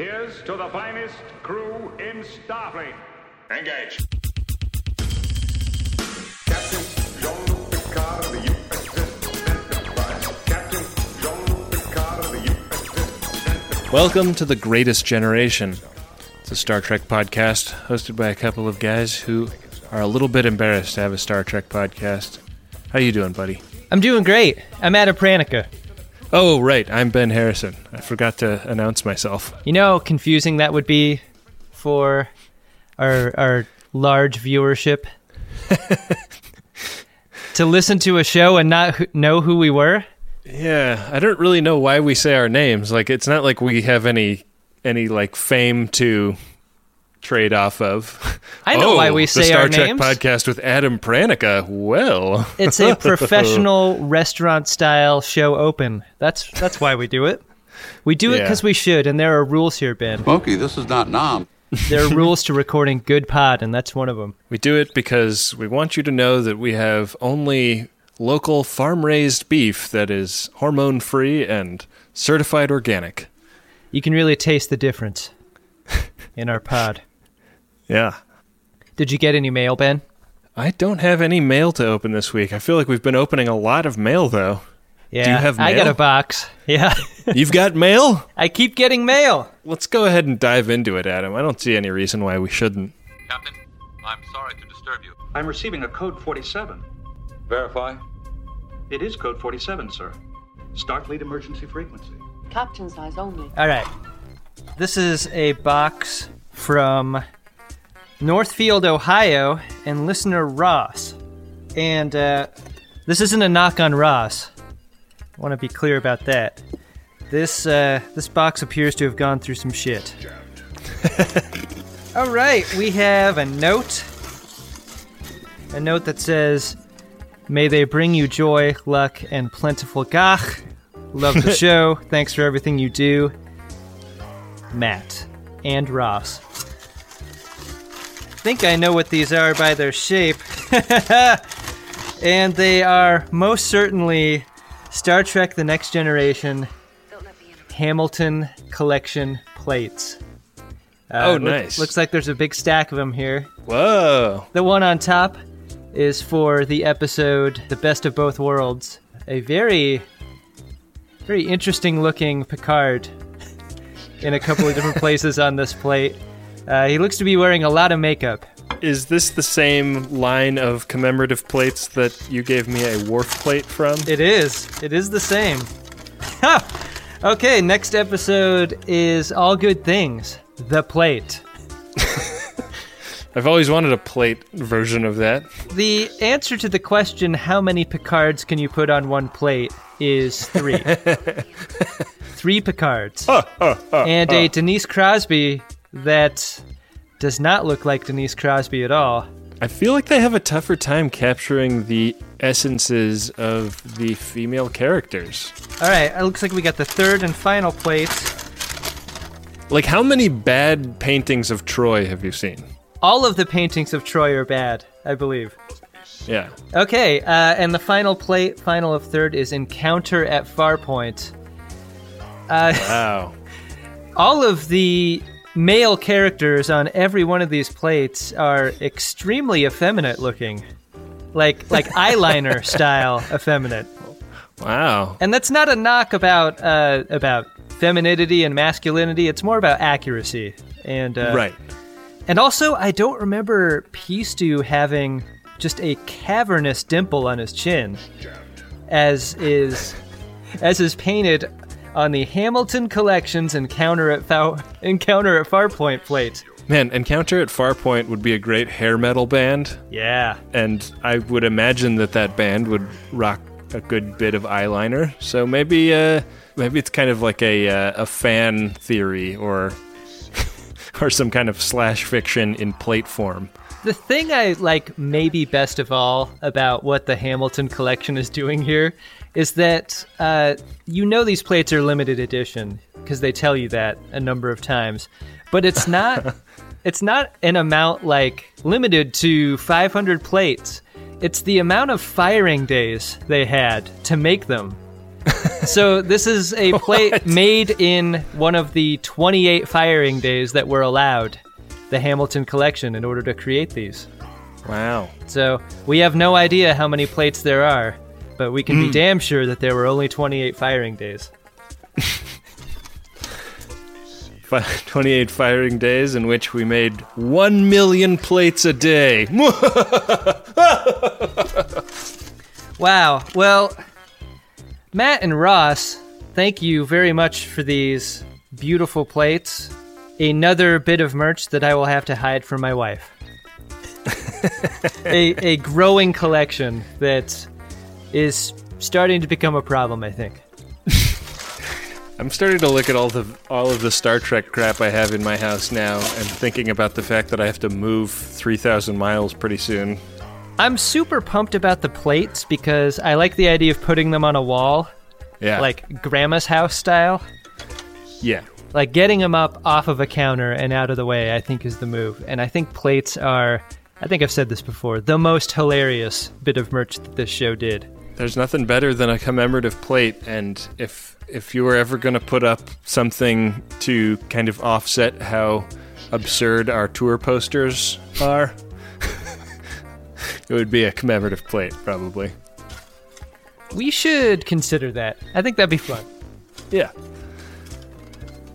Here's to the finest crew in Starfleet. Engage. Captain Jean-Luc Picard of the USS Enterprise. Captain Jean-Luc Picard of the USS Enterprise. Welcome to The Greatest Generation. It's a Star Trek podcast hosted by a couple of guys who are a little bit embarrassed to have a Star Trek podcast. How you doing, buddy? I'm doing great. I'm Adam Pranica. Oh, right. I'm Ben Harrison. I forgot to announce myself. You know how confusing that would be for our our large viewership to listen to a show and not who- know who we were. Yeah, I don't really know why we say our names. Like it's not like we have any any like fame to trade off of. I know oh, why we the say Star our Trek names. podcast with Adam Pranica. Well, It's a professional restaurant style show open. That's that's why we do it. We do it because we should, and there are rules here, Ben. Smokey, this is not nom. There are rules to recording good pod, and that's one of them. We do it because we want you to know that we have only local farm raised beef that is hormone free and certified organic. You can really taste the difference in our pod. Yeah. Did you get any mail, Ben? I don't have any mail to open this week. I feel like we've been opening a lot of mail though. Yeah, Do you have I got a box. Yeah, You've got mail? I keep getting mail. Let's go ahead and dive into it, Adam. I don't see any reason why we shouldn't. Captain, I'm sorry to disturb you. I'm receiving a code 47. Verify. It is code 47, sir. Starfleet emergency frequency. Captain size only. All right, this is a box from Northfield, Ohio, and listener Ross. And uh, this isn't a knock on Ross. I want to be clear about that. This uh, this box appears to have gone through some shit. All right, we have a note. A note that says, "May they bring you joy, luck, and plentiful gagh. Love the show. Thanks for everything you do, Matt and Ross." Think I know what these are by their shape. and they are most certainly Star Trek The Next Generation Hamilton Collection plates. Uh, Oh, nice. looks like there's a big stack of them here. Whoa. The one on top is for the episode The Best of Both Worlds. A very, very interesting looking Picard in a couple of different places on this plate. Uh, he looks to be wearing a lot of makeup. Is this the same line of commemorative plates that you gave me a Worf plate from? It is. It is the same. Okay, next episode is All Good Things The Plate. I've always wanted a plate version of that. The answer to the question, how many Picards can you put on one plate, is three. three Picards. and a Denise Crosby that does not look like Denise Crosby at all. I feel like they have a tougher time capturing the essences of the female characters. All right, it looks like we got the third and final plate. Like, how many bad paintings of Troi have you seen? All of the paintings of Troi are bad, I believe. Yeah. Okay, uh, and the final plate, final of third, is Encounter at Farpoint. Uh, Wow. all of the male characters on every one of these plates are extremely effeminate looking, like like eyeliner style effeminate. Wow. And that's not a knock about uh, about femininity and masculinity. It's more about accuracy and uh, Right. And also, I don't remember Peastew having just a cavernous dimple on his chin, as is as is painted on the Hamilton Collections Encounter at Far- Encounter at Farpoint plate. Man, Encounter at Farpoint would be a great hair metal band, Yeah, and I would imagine that that band would rock a good bit of eyeliner. So maybe, uh, maybe it's kind of like a uh, a fan theory or or some kind of slash fiction in plate form. The thing I like maybe best of all about what the Hamilton Collection is doing here is that uh, you know these plates are limited edition because they tell you that a number of times, but it's not. it's not an amount like limited to 500 plates. It's the amount of firing days they had to make them. So this is a plate made in one of the 28 firing days that were allowed, the Hamilton collection, in order to create these. Wow. So we have no idea how many plates there are, but we can be hmm. damn sure that there were only 28 firing days. 28 firing days in which we made 1 million plates a day. Wow. Well, Matt and Ross, thank you very much for these beautiful plates. Another bit of merch that I will have to hide from my wife. a, a growing collection that is starting to become a problem, I think. I'm starting to look at all the all of the Star Trek crap I have in my house now and thinking about the fact that I have to move 3000 miles pretty soon. I'm super pumped about the plates because I like the idea of putting them on a wall, Yeah. like grandma's house style. yeah. Like getting them up off of a counter and out of the way, I think is the move. And I think plates are, I think I've said this before, the most hilarious bit of merch that this show did. There's nothing better than a commemorative plate, and if if you were ever going to put up something to kind of offset how absurd our tour posters are, it would be a commemorative plate, probably. We should consider that. I think that'd be fun. Yeah.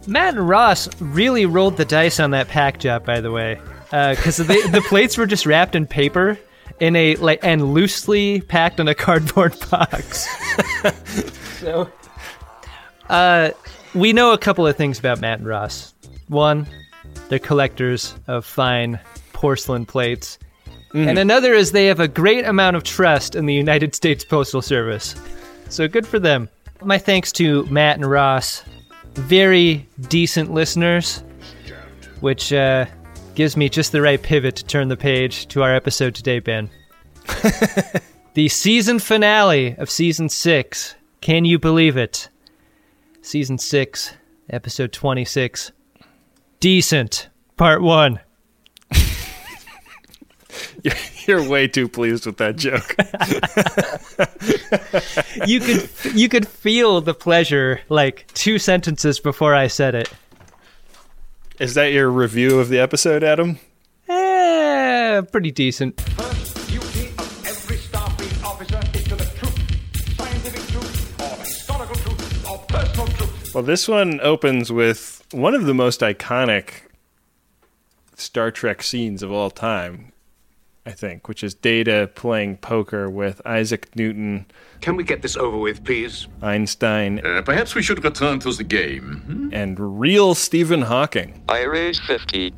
Matt and Ross really rolled the dice on that pack job, by the way, because the the plates were just wrapped in paper in a like and loosely packed in a cardboard box. so, uh, we know a couple of things about Matt and Ross. One, they're collectors of fine porcelain plates. And another is they have a great amount of trust in the United States Postal Service. So good for them. My thanks to Matt and Ross, very decent listeners, which uh, gives me just the right pivot to turn the page to our episode today, Ben. the season finale of season six. Can you believe it? Season six, episode 26. Decent, part one. You're way too pleased with that joke. You could you could feel the pleasure like two sentences before I said it. Is that your review of the episode, Adam? Eh, pretty decent. First duty of every Starfleet officer is to the truth. Scientific truth, or historical truth, or personal truth. Well, this one opens with one of the most iconic Star Trek scenes of all time, I think, which is Data playing poker with Isaac Newton, Can we get this over with, please? Einstein, Uh, perhaps we should return to the game. Hmm? and real Stephen Hawking. I raise 50.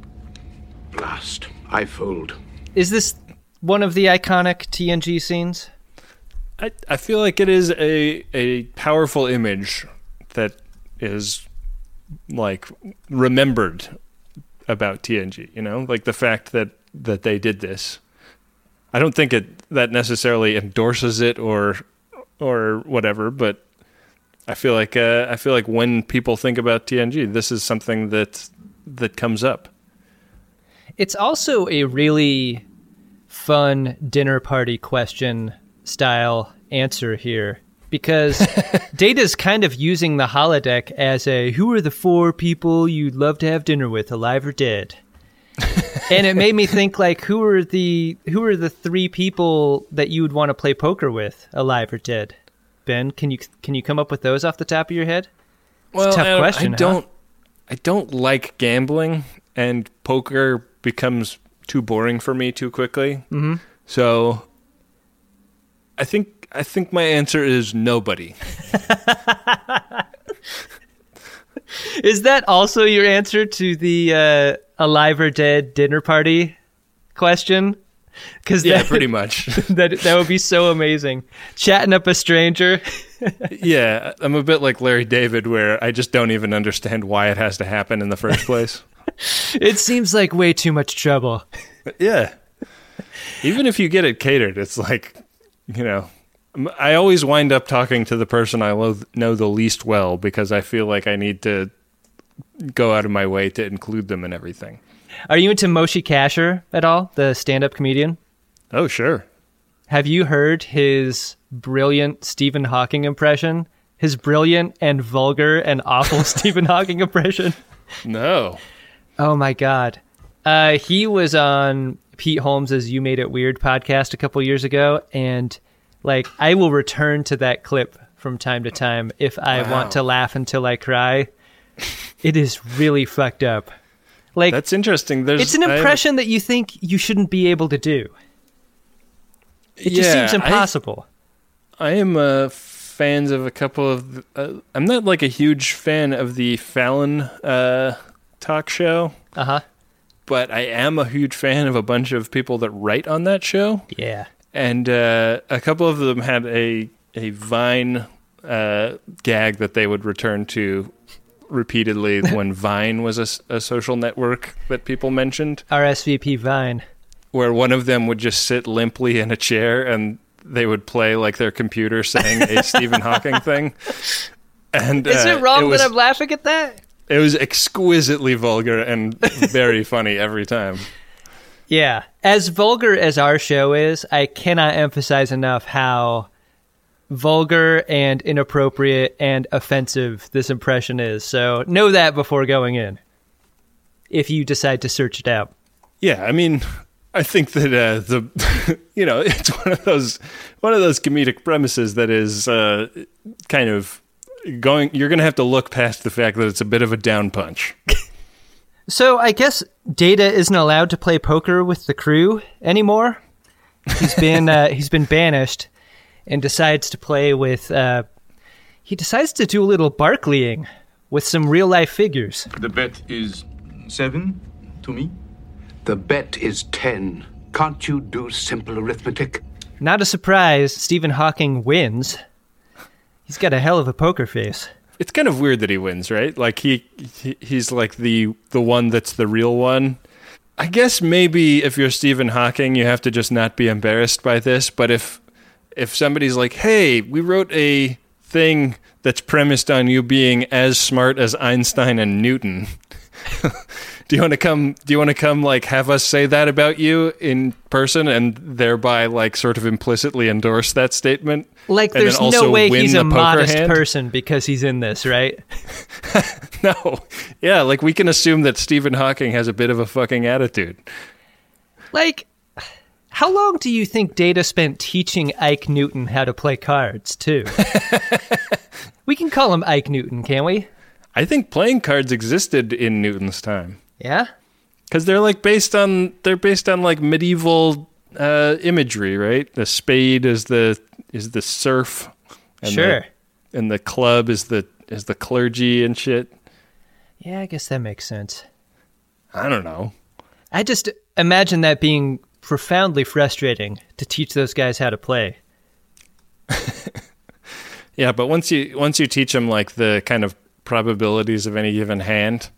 Blast. I fold. Is this one of the iconic TNG scenes? I, I feel like it is a a powerful image that is like remembered about TNG, you know? Like the fact that that they did this. I don't think it that necessarily endorses it or or whatever, but I feel like uh, I feel like when people think about TNG, this is something that that comes up. It's also a really fun dinner party question style answer here because Data's kind of using the holodeck as a who are the four people you'd love to have dinner with, alive or dead. and it made me think like who are the who are the three people that you would want to play poker with, alive or dead? Ben, can you can you come up with those off the top of your head? Well, tough I, question, I huh? don't. I don't like gambling, and poker becomes too boring for me too quickly. Mm-hmm. So, I think I think my answer is nobody. Is that also your answer to the uh, alive or dead dinner party question? Because Yeah, pretty much. that that would be so amazing. Chatting up a stranger. yeah, I'm a bit like Larry David, where I just don't even understand why it has to happen in the first place. It seems like way too much trouble. yeah, even if you get it catered, it's like you know. I always wind up talking to the person I lo- know the least well because I feel like I need to go out of my way to include them in everything. Are you into Moshe Kasher at all, the stand-up comedian? Oh, sure. Have you heard his brilliant Stephen Hawking impression his brilliant and vulgar and awful Stephen Hawking impression? No. Oh my god. Uh, he was on Pete Holmes's "You Made It Weird" podcast a couple years ago, and like I will return to that clip from time to time if I Wow. want to laugh until I cry. it is really fucked up. Like That's interesting. There's it's an I- impression that you think you shouldn't be able to do. It just Yeah, seems I- impossible. I am uh, fans of a couple of. Uh, I'm not like a huge fan of the Fallon uh, talk show, Uh huh. but I am a huge fan of a bunch of people that write on that show. Yeah. And uh, a couple of them had a a Vine uh, gag that they would return to repeatedly when Vine was a social network that people mentioned. RSVP Vine. where one of them would just sit limply in a chair and they would play like their computer saying a Stephen Hawking thing. And Is uh, it wrong was, that I'm laughing at that? It was exquisitely vulgar and very funny every time. Yeah. As vulgar as our show is, I cannot emphasize enough how vulgar and inappropriate and offensive this impression is. So know that before going in. If you decide to search it out. Yeah, I mean, I think that uh, the you know it's one of those one of those comedic premises that is uh, kind of going. You're going to have to look past the fact that it's a bit of a down punch. So I guess Data isn't allowed to play poker with the crew anymore. He's been uh, he's been banished, and decides to play with. Uh, he decides to do a little Barclaying with some real life figures. The bet is seven to me. The bet is ten. Can't you do simple arithmetic? Not a surprise, Stephen Hawking wins. He's got a hell of a poker face. It's kind of weird that he wins, right? Like he, he he's like the the one that's the real one. I guess maybe if you're Stephen Hawking, you have to just not be embarrassed by this. But if if somebody's like, "Hey, we wrote a thing that's premised on you being as smart as Einstein and Newton," do you want to come? Do you want to come like have us say that about you in person and thereby like sort of implicitly endorse that statement? Like, And there's no way he's a modest hand? person because he's in this, right? No. Yeah, like we can assume that Stephen Hawking has a bit of a fucking attitude. Like, how long do you think Data spent teaching Ike Newton how to play cards, too? we can call him Ike Newton, can't we? I think playing cards existed in Newton's time Yeah? cuz they're like based on they're based on like medieval uh imagery, right? The spade is the is the serf and Sure. the, and the club is the is the clergy and shit. Yeah, I guess that makes sense. I don't know. I just imagine that being profoundly frustrating to teach those guys how to play. Yeah, but once you once you teach them like the kind of probabilities of any given hand,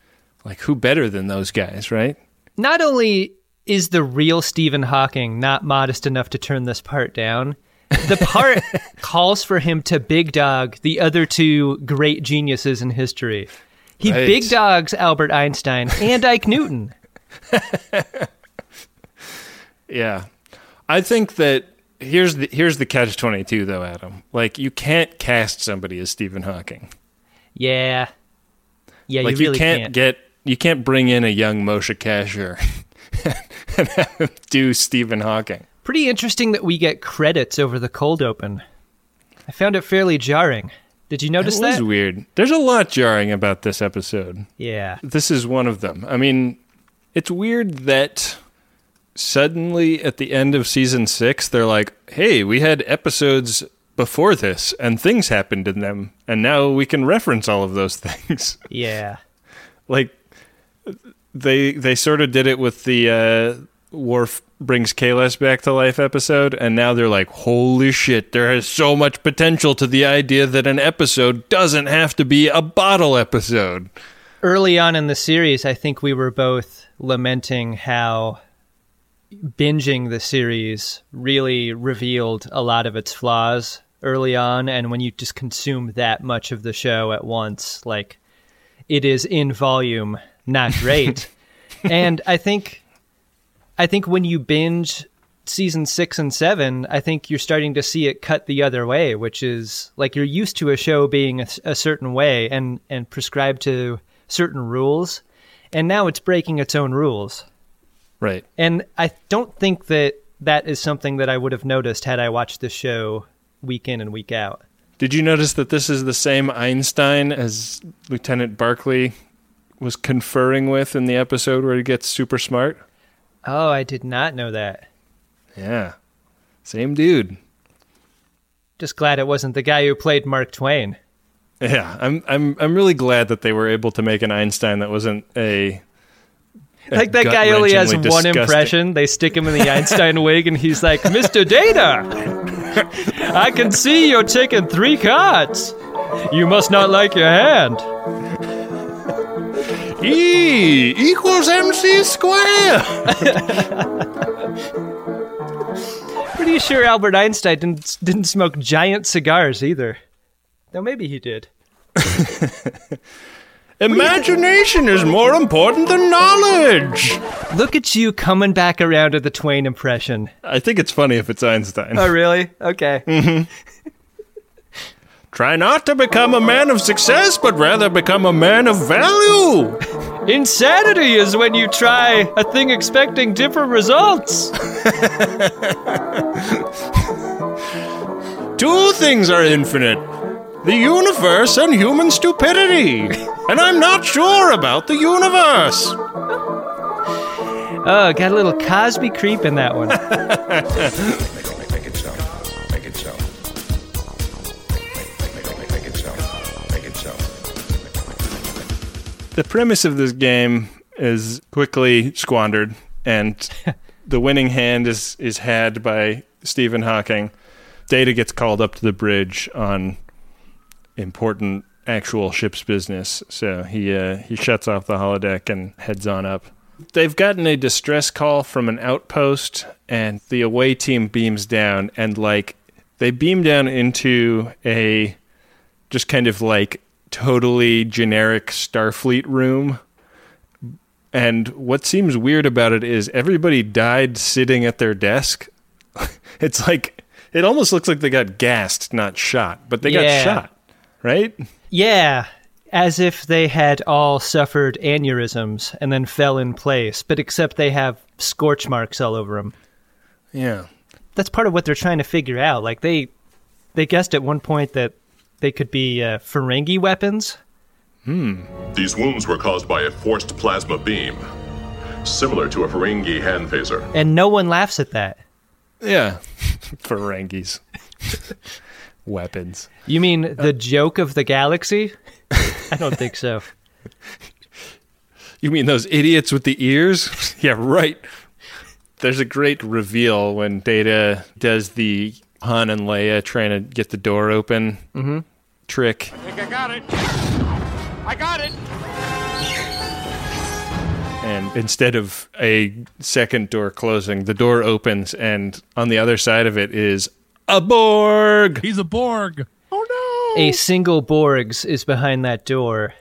like who better than those guys, right? Not only is the real Stephen Hawking not modest enough to turn this part down, the part calls for him to big dog the other two great geniuses in history. He Right. big dogs Albert Einstein and Ike Newton. Yeah. I think that here's the here's the catch 22 though, Adam. Like you can't cast somebody as Stephen Hawking. Yeah. Yeah, like you really can't, can't. get you can't bring in a young Moshe Kasher and do Stephen Hawking. Pretty interesting that we get credits over the cold open. I found it fairly jarring. Did you notice That was that? weird. There's a lot jarring about this episode. Yeah. This is one of them. I mean, it's weird that suddenly at the end of season 6 they're like, "Hey, we had episodes before this and things happened in them and now we can reference all of those things." Yeah. like they they sort of did it with the uh Worf brings Kahless back to life episode and now they're like holy shit there is so much potential to the idea that an episode doesn't have to be a bottle episode early on in the series, I think we were both lamenting how binging the series really revealed a lot of its flaws early on. And when you just consume that much of the show at once, like it is in volume, not great. and I think, I think when you binge season six and seven, I think you're starting to see it cut the other way, which is like you're used to a show being a, a certain way and and prescribed to certain rules, and now it's breaking its own rules. Right. And I don't think that that is something that I would have noticed had I watched this show week in and week out. Did you notice that this is the same Einstein as Lieutenant Barclay was conferring with in the episode where he gets super smart? Oh, I did not know that. Yeah. Same dude. Just glad it wasn't the guy who played Mark Twain. Yeah, I'm I'm I'm really glad that they were able to make an Einstein that wasn't a, a Like that guy only has gut-wrenchingly one impression. They stick him in the Einstein wig, and he's like, "Mr. Data, I can see you're taking three cards. You must not like your hand." E equals MC square. Pretty sure Albert Einstein didn't didn't smoke giant cigars either. Though maybe he did. Imagination is more important than knowledge. Look at you coming back around to the Twain impression. I think it's funny if it's Einstein. Oh, really? Okay. Mm-hmm. Try not to become a man of success, but rather become a man of value. Insanity is when you try a thing expecting different results. Two things are infinite the universe and human stupidity. And I'm not sure about the universe. Oh, got a little Cosby creep in that one. The premise of this game is quickly squandered, and the winning hand is, is had by Stephen Hawking. Data gets called up to the bridge on important actual ship's business, so he uh, he shuts off the holodeck and heads on up. They've gotten a distress call from an outpost, and the away team beams down, and like they beam down into a just kind of like totally generic Starfleet room. And what seems weird about it is everybody died sitting at their desk. it's like it almost looks like they got gassed, not shot, but they Yeah. got shot, right? Yeah, as if they had all suffered aneurysms and then fell in place, but except they have scorch marks all over them. Yeah. That's part of what they're trying to figure out. Like they they guessed at one point that they could be uh, Ferengi weapons. Hmm. These wounds were caused by a forced plasma beam, similar to a Ferengi hand phaser. And no one laughs at that. Yeah. Ferengis. Weapons. You mean the joke of the galaxy? I don't think so. You mean those idiots with the ears? yeah, right. There's a great reveal when Data does the Han and Leia trying to get the door open mm-hmm. trick. I think I got it. I got it. And instead of a second door closing, the door opens, and on the other side of it is a Borg. He's a Borg. Oh no! A single Borgs is behind that door.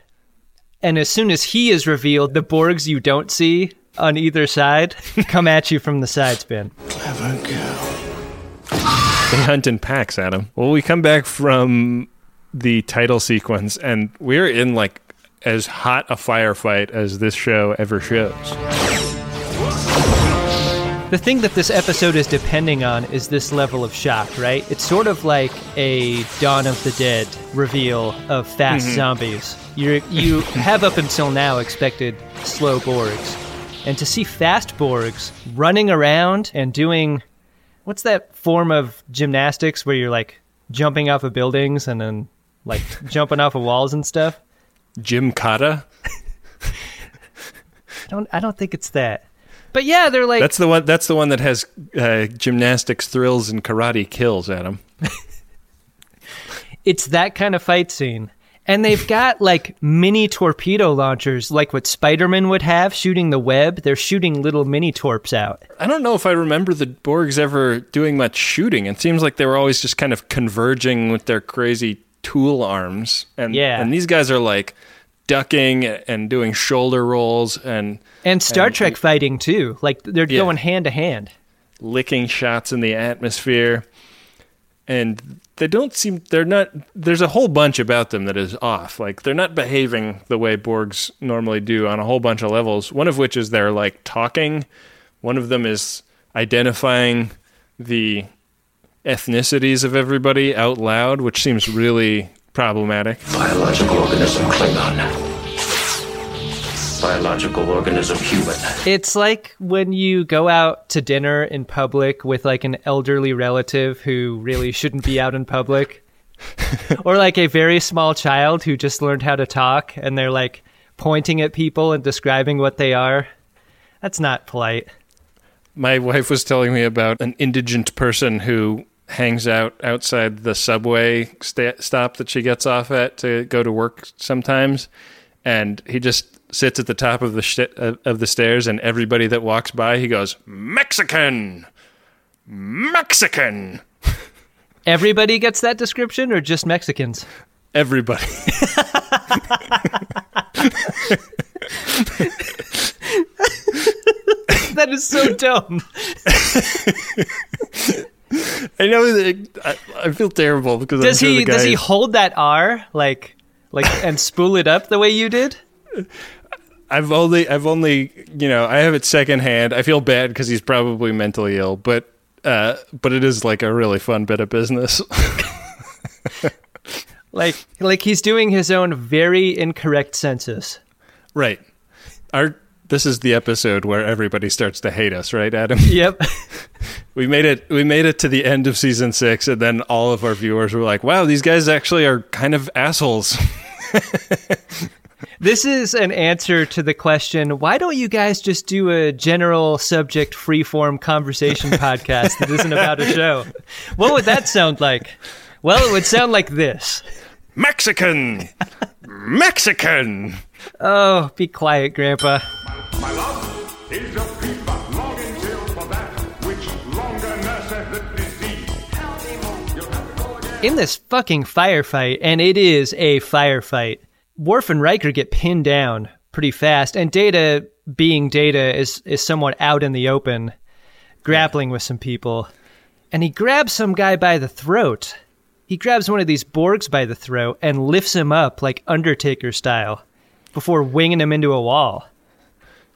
And as soon as he is revealed, the Borgs you don't see on either side come at you from the side spin. They hunt in packs, Adam. Well, we come back from the title sequence, and we're in like as hot a firefight as this show ever shows. The thing that this episode is depending on is this level of shock, right? It's sort of like a Dawn of the Dead reveal of fast mm-hmm. zombies. You you have up until now expected slow Borgs, and to see fast Borgs running around and doing what's that form of gymnastics where you're like jumping off of buildings and then like jumping off of walls and stuff? Cotta. I don't I don't think it's that. But yeah, they're like That's the one. That's the one that has uh, gymnastics thrills and karate kills, Adam. it's that kind of fight scene. And they've got like mini torpedo launchers, like what Spider Man would have shooting the web. They're shooting little mini torps out. I don't know if I remember the Borgs ever doing much shooting. It seems like they were always just kind of converging with their crazy tool arms. And Yeah. and these guys are like ducking and doing shoulder rolls and And Star And- Trek fighting too. Like they're Yeah. going hand to hand. licking shots in the atmosphere. And they don't seem they're not there's a whole bunch about them that is off. Like they're not behaving the way Borgs normally do on a whole bunch of levels. One of which is they're like talking. One of them is identifying the ethnicities of everybody out loud, which seems really problematic. Biological organism Klingon. Biological organism human. It's like when you go out to dinner in public with like an elderly relative who really shouldn't be out in public. or like a very small child who just learned how to talk and they're like pointing at people and describing what they are. That's not polite. My wife was telling me about an indigent person who hangs out outside the subway sta- stop that she gets off at to go to work sometimes, and he just sits at the top of the sh- uh, of the stairs, and everybody that walks by, he goes Mexican, Mexican. Everybody gets that description, or just Mexicans? Everybody. that is so dumb. I know that I, I feel terrible because Does I'm sure he does he hold that R like like and spool it up the way you did? I've only, I've only, you know, I have it secondhand. I feel bad because he's probably mentally ill, but, uh, but it is like a really fun bit of business. Like like he's doing his own very incorrect census. right. Our this is the episode where everybody starts to hate us, right, Adam? Yep. we made it. We made it to the end of season six, and then all of our viewers were like, "Wow, these guys actually are kind of assholes." This is an answer to the question why don't you guys just do a general subject free form conversation podcast that isn't about a show? What would that sound like? Well, it would sound like this. Mexican, Mexican. Oh, be quiet, Grandpa. My love is a fever longing till for that which longer nurseth the disease. In this fucking firefight, and it is a firefight, Worf and Riker get pinned down pretty fast, and Data, being Data, is, is somewhat out in the open, grappling with some people. And he grabs some guy by the throat. He grabs one of these Borgs by the throat and lifts him up like Undertaker style before winging him into a wall.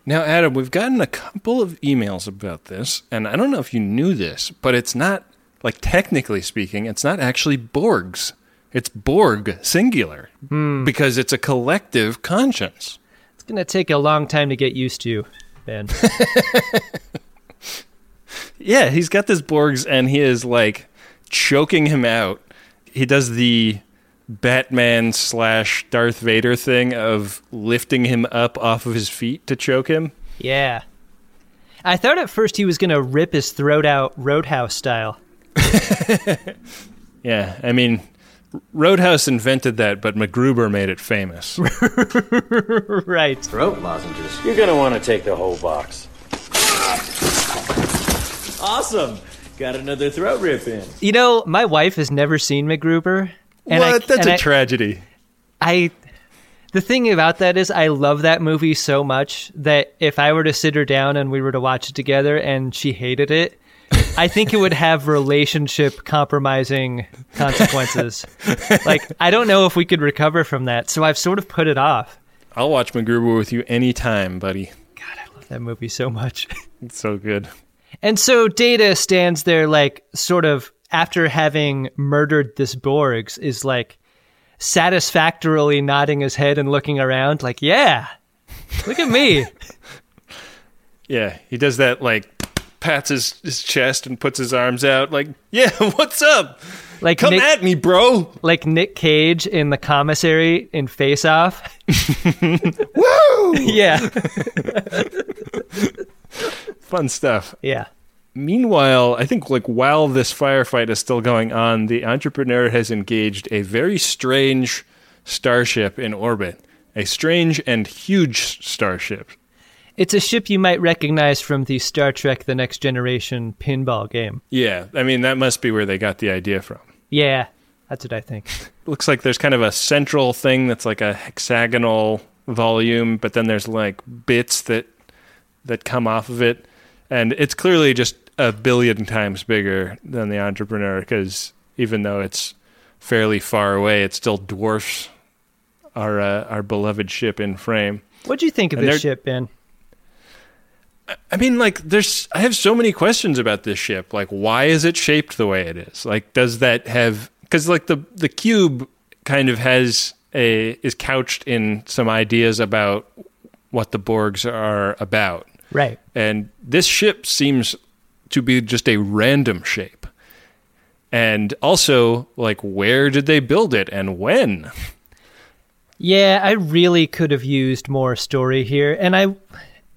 Now, Adam, we've gotten a couple of emails about this, and I don't know if you knew this, but it's not, like, technically speaking, it's not actually Borgs. It's Borg, singular, Hmm. because it's a collective conscience. It's going to take a long time to get used to, Ben. Yeah, he's got this Borgs, and he is, like, choking him out. He does the Batman slash Darth Vader thing of lifting him up off of his feet to choke him. Yeah. I thought at first he was going to rip his throat out Roadhouse style. Yeah, I mean, Roadhouse invented that, but MacGruber made it famous. right. Throat lozenges. You're gonna want to take the whole box. Awesome. Got another throat rip in. You know, my wife has never seen MacGruber. And I, what? That's and a I- tragedy. I the thing about that is I love that movie so much that if I were to sit her down and we were to watch it together and she hated it, I think it would have relationship compromising consequences. like I don't know if we could recover from that, so I've sort of put it off. I'll watch MacGruber with you anytime, buddy. God, I love that movie so much. It's so good. And so Data stands there, like, sort of after having murdered this Borgs, is like satisfactorily nodding his head and looking around, like, yeah, look at me. Yeah, he does that like pats his, his chest and puts his arms out like, "Yeah, what's up? Like Come Nick- at me, bro." like Nick Cage in the commissary in Face Off. Woo! yeah, Fun stuff. yeah. Meanwhile, I think like while this firefight is still going on, the entrepreneur has engaged a very strange starship in orbit. A strange and huge starship. It's a ship you might recognize from the Star Trek The Next Generation pinball game. Yeah, I mean that must be where they got the idea from. Yeah, that's what I think. looks like there's kind of a central thing that's like a hexagonal volume, but then there's like bits that that come off of it, and it's clearly just a billion times bigger than the Entrepreneur because even though it's fairly far away, it still dwarfs our uh, our beloved ship in frame. What do you think of And this ship, Ben? I mean, like, there's. I have so many questions about this ship. Like, why is it shaped the way it is? Like, does that have? Because like the the cube kind of has a is couched in some ideas about what the Borgs are about, Right. and this ship seems to be just a random shape. And also, like, where did they build it and when? Yeah, I really could have used more story here, and I,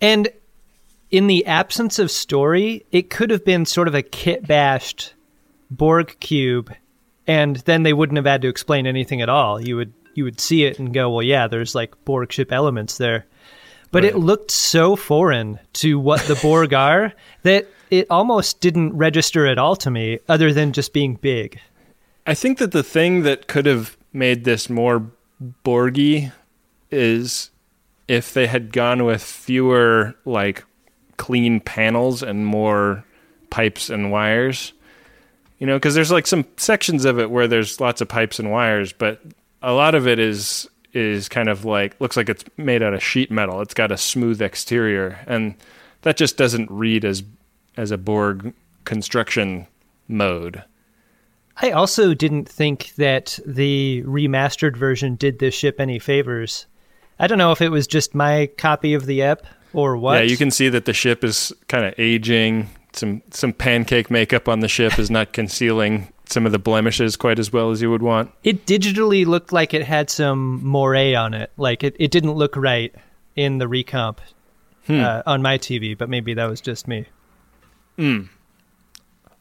and in the absence of story, it could have been sort of a kit bashed Borg cube, and then they wouldn't have had to explain anything at all. You would you would see it and go, well, yeah, there's like Borg ship elements there, but it looked so foreign to what the Borg are that it almost didn't register at all to me, other than just being big. I think that the thing that could have made this more Borgy is if they had gone with fewer like clean panels and more pipes and wires. You know, because there's like some sections of it where there's lots of pipes and wires, but a lot of it is is kind of like looks like it's made out of sheet metal. It's got a smooth exterior, and that just doesn't read as as a Borg construction mode. I also didn't think that the remastered version did this ship any favors. I don't know if it was just my copy of the ep or what. Yeah, you can see that the ship is kind of aging. Some some pancake makeup on the ship is not concealing some of the blemishes quite as well as you would want. It digitally looked like it had some moiré on it. Like it, it didn't look right in the recomp Hmm. uh, on my TV, but maybe that was just me. Mm.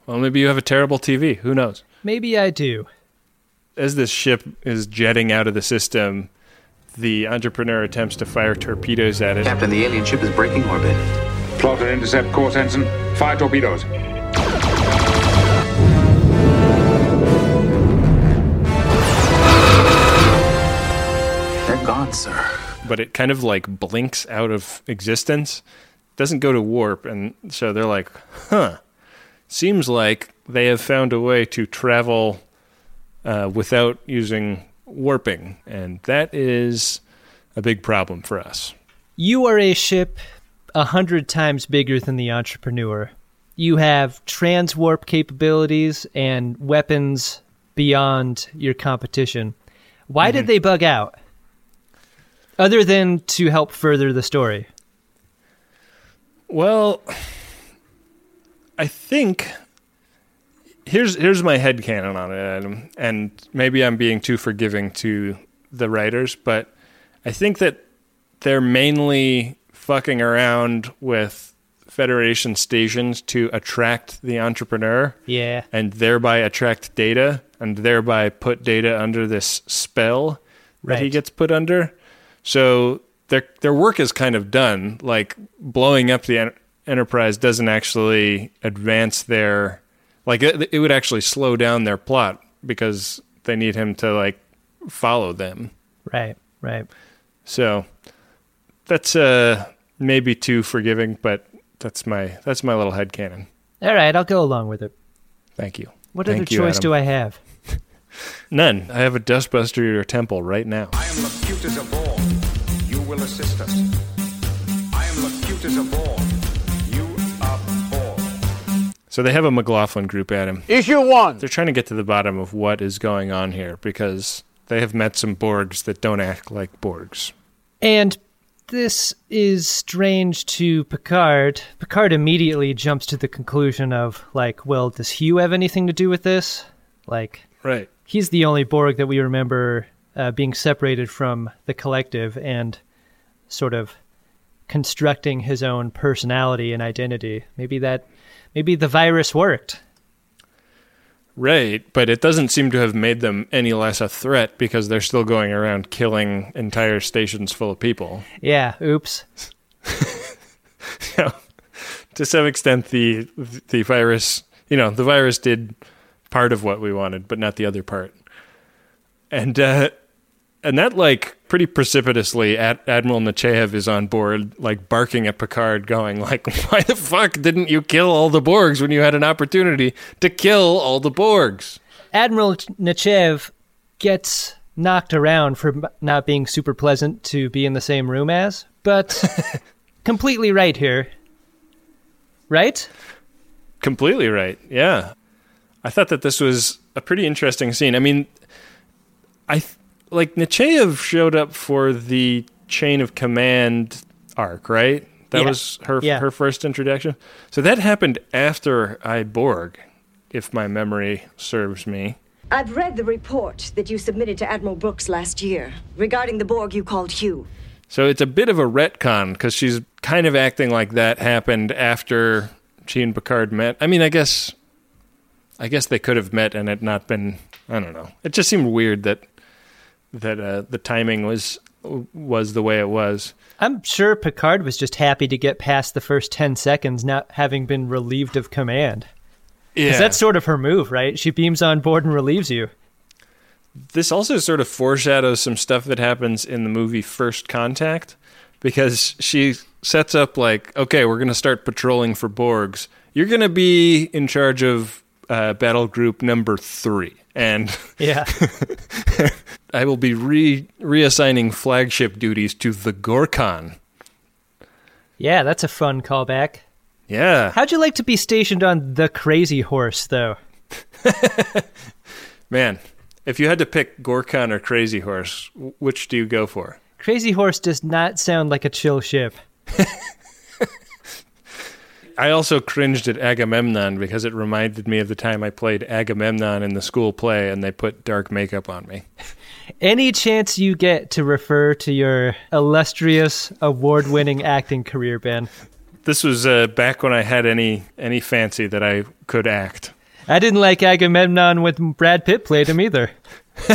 Well, maybe you have a terrible TV. Who knows? Maybe I do. As this ship is jetting out of the system, the entrepreneur attempts to fire torpedoes at it. Captain, the alien ship is breaking orbit. Plot and intercept course, Ensign. Fire torpedoes. They're gone, sir. but it kind of like blinks out of existence. Doesn't go to warp, and so they're like, "Huh." Seems like they have found a way to travel uh, without using warping, and that is a big problem for us. You are a ship a hundred times bigger than the entrepreneur. You have transwarp capabilities and weapons beyond your competition. Why did mm-hmm. they bug out? Other than to help further the story. Well, I think here's here's my headcanon on it, Adam, and maybe I'm being too forgiving to the writers, but I think that they're mainly fucking around with Federation stations to attract the entrepreneur Yeah. and thereby attract data and thereby put data under this spell that he gets put under. So their their work is kind of done. Like blowing up the en- Enterprise doesn't actually advance their like it, it would actually slow down their plot because they need him to like follow them. Right, right. So that's uh maybe too forgiving, but that's my that's my little headcanon. All right, I'll go along with it. Thank you. What Thank other you, choice Adam. do I have? None. I have a dustbuster at your temple right now. I am Locutus of Borg. You will assist us. I am Locutus of Borg. You So they have a McLaughlin group at him. Issue one. They're trying to get to the bottom of what is going on here because they have met some Borgs that don't act like Borgs. And this is strange to Picard. Picard immediately jumps to the conclusion of, like, well, does Hugh have anything to do with this? Like, Right. he's the only Borg that we remember uh, being separated from the collective and sort of constructing his own personality and identity. Maybe that, maybe the virus worked. Right, but it doesn't seem to have made them any less a threat because they're still going around killing entire stations full of people. Yeah, oops. You know, to some extent, the the virus, you know, the virus did part of what we wanted, but not the other part. And uh, and that like pretty precipitously Ad- Admiral Nechayev is on board, like barking at Picard, going like, "Why the fuck didn't you kill all the Borgs when you had an opportunity to kill all the Borgs?" Admiral Nechayev gets knocked around for not being super pleasant to be in the same room as, but completely right here. Right? Completely right. Yeah. I thought that this was a pretty interesting scene. I mean, I th- like Nechayev showed up for the chain of command arc, right? That Yeah. was her Yeah. her first introduction. So that happened after I Borg, if my memory serves me. I've read the report that you submitted to Admiral Brooks last year regarding the Borg you called Hugh. So it's a bit of a retcon because she's kind of acting like that happened after she and Picard met. I mean, I guess, I guess they could have met and it not been. I don't know. It just seemed weird that that uh, the timing was was the way it was. I'm sure Picard was just happy to get past the first 10 seconds not having been relieved of command. Yeah. that's sort of her move, right? She beams on board and relieves you. This also sort of foreshadows some stuff that happens in the movie First Contact because she sets up like, okay, we're going to start patrolling for Borgs. You're going to be in charge of uh, battle group number three. And Yeah. I will be re reassigning flagship duties to the Gorkon. yeah, that's a fun callback. Yeah. How'd you like to be stationed on the crazy horse, though? Man, if you had to pick Gorkon or Crazy Horse, which do you go for? Crazy horse does not sound like a chill ship. I also cringed at Agamemnon because it reminded me of the time I played Agamemnon in the school play and they put dark makeup on me. Any chance you get to refer to your illustrious, award winning acting career, Ben? This was uh, back when I had any any fancy that I could act. I didn't like Agamemnon when Brad Pitt played him either.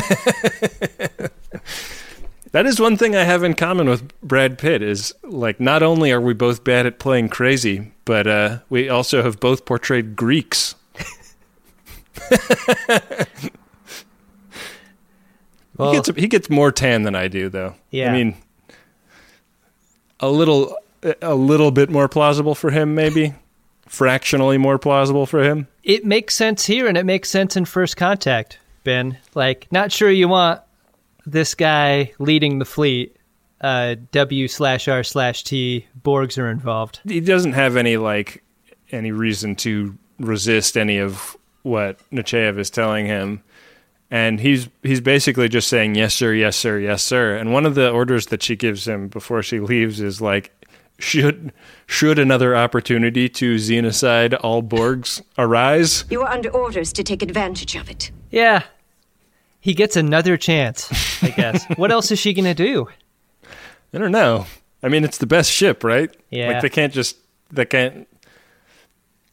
That is one thing I have in common with Brad Pitt is like not only are we both bad at playing crazy, but uh, we also have both portrayed Greeks. Well- he gets he gets more tan than I do, though. Yeah. I mean, a little a little bit more plausible for him, maybe fractionally more plausible for him. It makes sense here and it makes sense in First Contact, Ben. Like, not sure you want this guy leading the fleet. Uh, w slash R slash T Borgs are involved. He doesn't have any like any reason to resist any of what Nechayev is telling him. And he's he's basically just saying yes sir, yes sir, yes sir. And one of the orders that she gives him before she leaves is like should should another opportunity to xenocide all Borgs arise? You are under orders to take advantage of it. Yeah. He gets another chance, I guess. what else is she going to do? I don't know. I mean, it's the best ship, right? Yeah. Like they can't just they can't.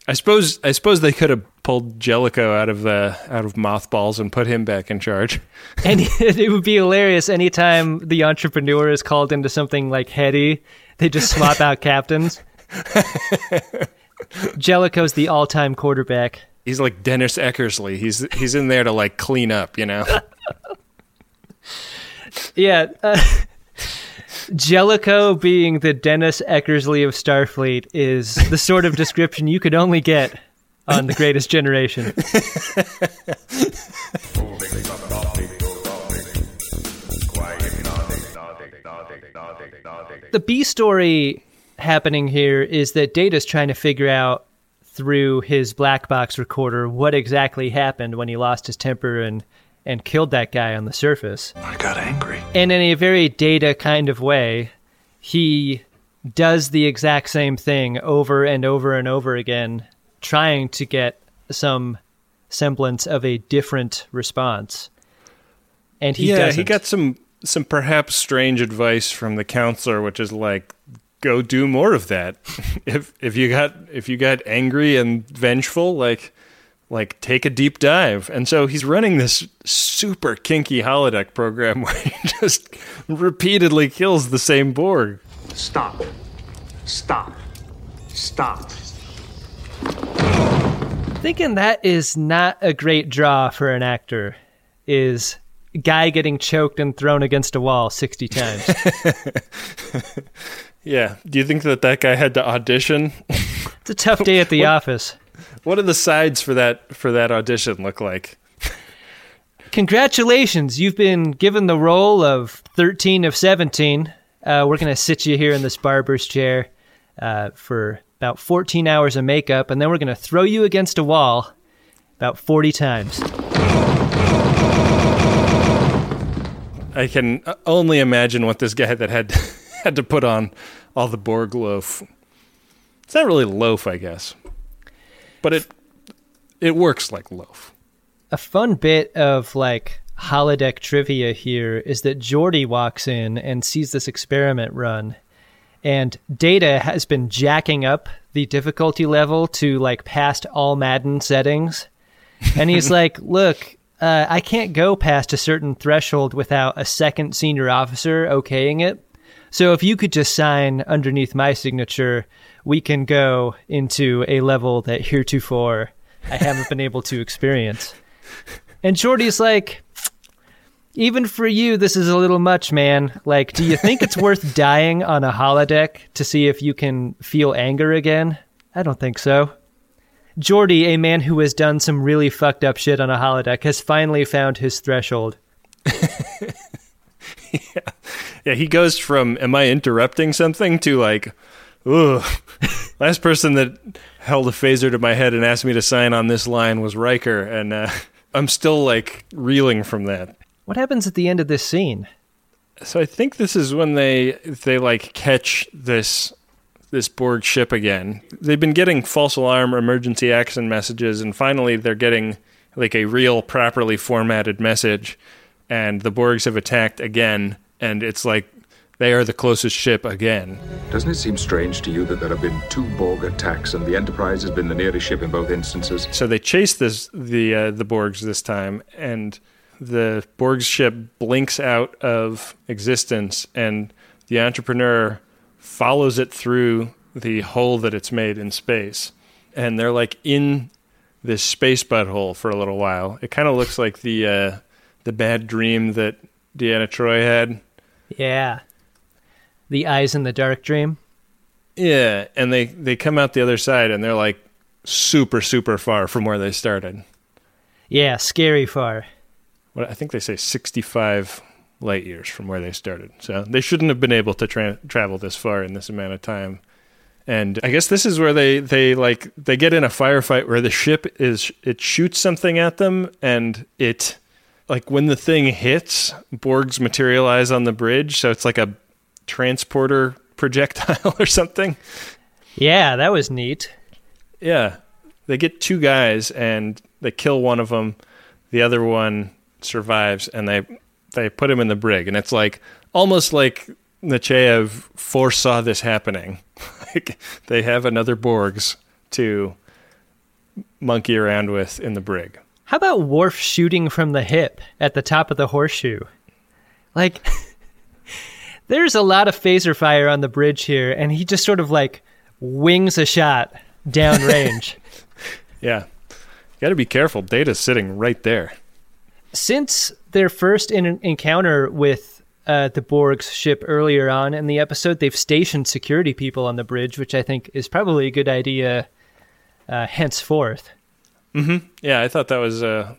I suppose I suppose they could have pulled Jellicoe out of the out of mothballs and put him back in charge. And it would be hilarious anytime the entrepreneur is called into something like heady, they just swap out captains. Jellicoe's the all time quarterback. He's like Dennis Eckersley. He's he's in there to like clean up, you know. Yeah. Uh, Jellicoe being the Dennis Eckersley of Starfleet is the sort of description you could only get on The Greatest Generation. The B story happening here is that Data's trying to figure out through his black box recorder what exactly happened when he lost his temper and and killed that guy on the surface. I got angry. And in a very data kind of way, he does the exact same thing over and over and over again, trying to get some semblance of a different response. And he yeah, doesn't. he got some some perhaps strange advice from the counselor, which is like, go do more of that. if if you got if you got angry and vengeful, like like take a deep dive. And so he's running this super kinky holodeck program where he just repeatedly kills the same Borg. Stop. Stop. Stop. thinking that is not a great draw for an actor is guy getting choked and thrown against a wall 60 times. Yeah. Do you think that that guy had to audition? it's a tough day at the office. What do the sides for that for that audition look like? Congratulations, you've been given the role of 13 of 17. Uh, we're going to sit you here in this barber's chair uh, for about 14 hours of makeup, and then we're going to throw you against a wall about 40 times. I can only imagine what this guy that had had to put on all the Borg loaf. It's not really loaf, I guess, but it it works like loaf. A fun bit of like holodeck trivia here is that Geordi walks in and sees this experiment run, and Data has been jacking up the difficulty level to like past all Madden settings, and he's like, "Look, uh, I can't go past a certain threshold without a second senior officer okaying it. So if you could just sign underneath my signature, we can go into a level that heretofore I haven't been able to experience. And Geordi's like, even for you, this is a little much, man. Like, do you think it's worth dying on a holodeck to see if you can feel anger again? I don't think so. Geordi, a man who has done some really fucked up shit on a holodeck, has finally found his threshold. yeah. Yeah, he goes from "Am I interrupting something?" to like, "Ugh." Last person that held a phaser to my head and asked me to sign on this line was Riker, and uh, I'm still like reeling from that. What happens at the end of this scene? So I think this is when they they like catch this this Borg ship again. They've been getting false alarm emergency action messages and finally they're getting like a real properly formatted message and the Borgs have attacked again and it's like they are the closest ship again. Doesn't it seem strange to you that there have been two Borg attacks and the Enterprise has been the nearest ship in both instances? So they chase this the uh, the Borgs this time and the Borg ship blinks out of existence and the entrepreneur follows it through the hole that it's made in space. And they're like in this space butthole for a little while. It kind of looks like the uh, the bad dream that Deanna Troi had. Yeah. The eyes in the dark dream. Yeah, and they they come out the other side and they're like super super far from where they started. Yeah, scary far. What I think they say 65 light years from where they started. So they shouldn't have been able to tra- travel this far in this amount of time. And I guess this is where they they like they get in a firefight where the ship is it shoots something at them and it like when the thing hits, Borgs materialize on the bridge, so it's like a transporter projectile or something. Yeah, that was neat. Yeah. They get two guys and they kill one of them. The other one survives and they they put him in the brig and it's like almost like Nechayev foresaw this happening. like they have another Borgs to monkey around with in the brig. How about Worf shooting from the hip at the top of the horseshoe? Like there's a lot of phaser fire on the bridge here and he just sort of like wings a shot downrange. yeah. You got to be careful. Data's sitting right there. Since their first in- encounter with uh, the Borg's ship earlier on in the episode, they've stationed security people on the bridge, which I think is probably a good idea uh, henceforth. Mm-hmm. Yeah, I thought that was uh,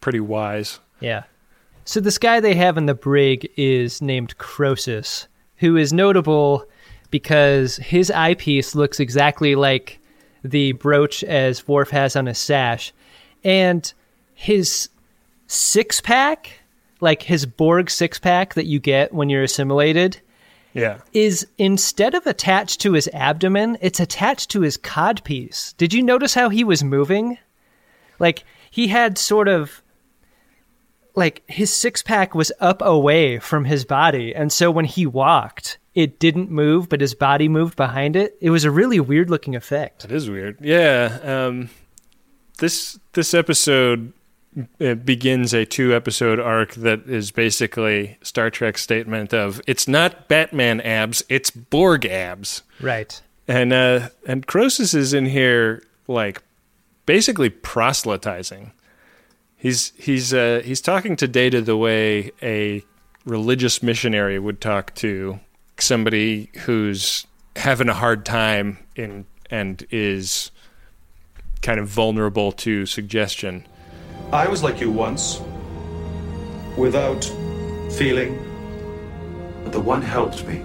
pretty wise. Yeah. So this guy they have in the brig is named Crosis, who is notable because his eyepiece looks exactly like the brooch as Worf has on his sash, and his six pack, like his Borg six pack that you get when you're assimilated, yeah, is instead of attached to his abdomen, it's attached to his codpiece. Did you notice how he was moving? Like he had sort of like his six pack was up away from his body, and so when he walked, it didn't move, but his body moved behind it. It was a really weird looking effect. It is weird. Yeah. Um, this this episode it begins a two episode arc that is basically Star Trek statement of it's not Batman abs, it's Borg abs. Right. And uh and Crosis is in here like basically proselytizing. He's he's uh, he's talking to Data the way a religious missionary would talk to somebody who's having a hard time in and is kind of vulnerable to suggestion. I was like you once, without feeling. But the one helped me.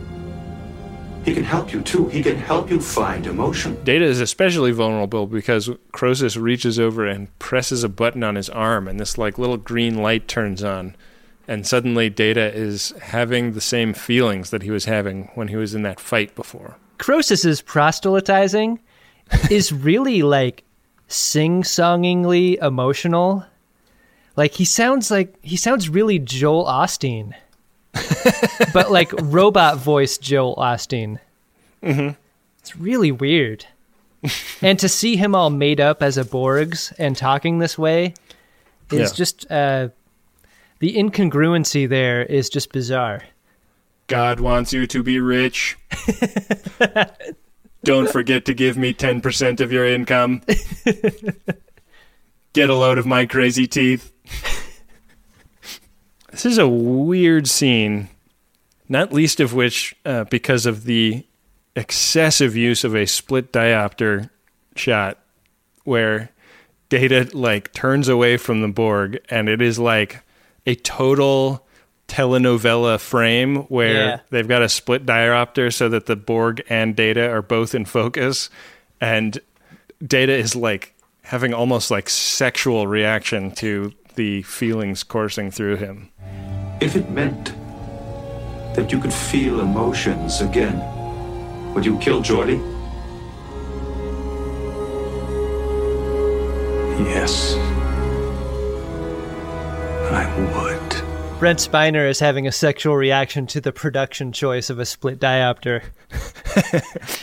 He can help you too. He can help you find emotion. Data is especially vulnerable because Crosis reaches over and presses a button on his arm, and this like little green light turns on, and suddenly Data is having the same feelings that he was having when he was in that fight before. Crosis's proselytizing is really like sing-songingly emotional. Like he sounds like he sounds really Joel Osteen. but like robot voice Joel Osteen. Mhm. It's really weird. and to see him all made up as a Borgs and talking this way is Yeah. just uh the incongruency there is just bizarre. God wants you to be rich. Don't forget to give me 10% of your income. Get a load of my crazy teeth. This is a weird scene, not least of which uh, because of the excessive use of a split diopter shot where Data like turns away from the Borg and it is like a total telenovela frame where Yeah. they've got a split diopter so that the Borg and Data are both in focus and Data is like having almost like sexual reaction to the feelings coursing through him. If it meant that you could feel emotions again, would you kill Geordi? Yes. I would. Brent Spiner is having a sexual reaction to the production choice of a split diopter.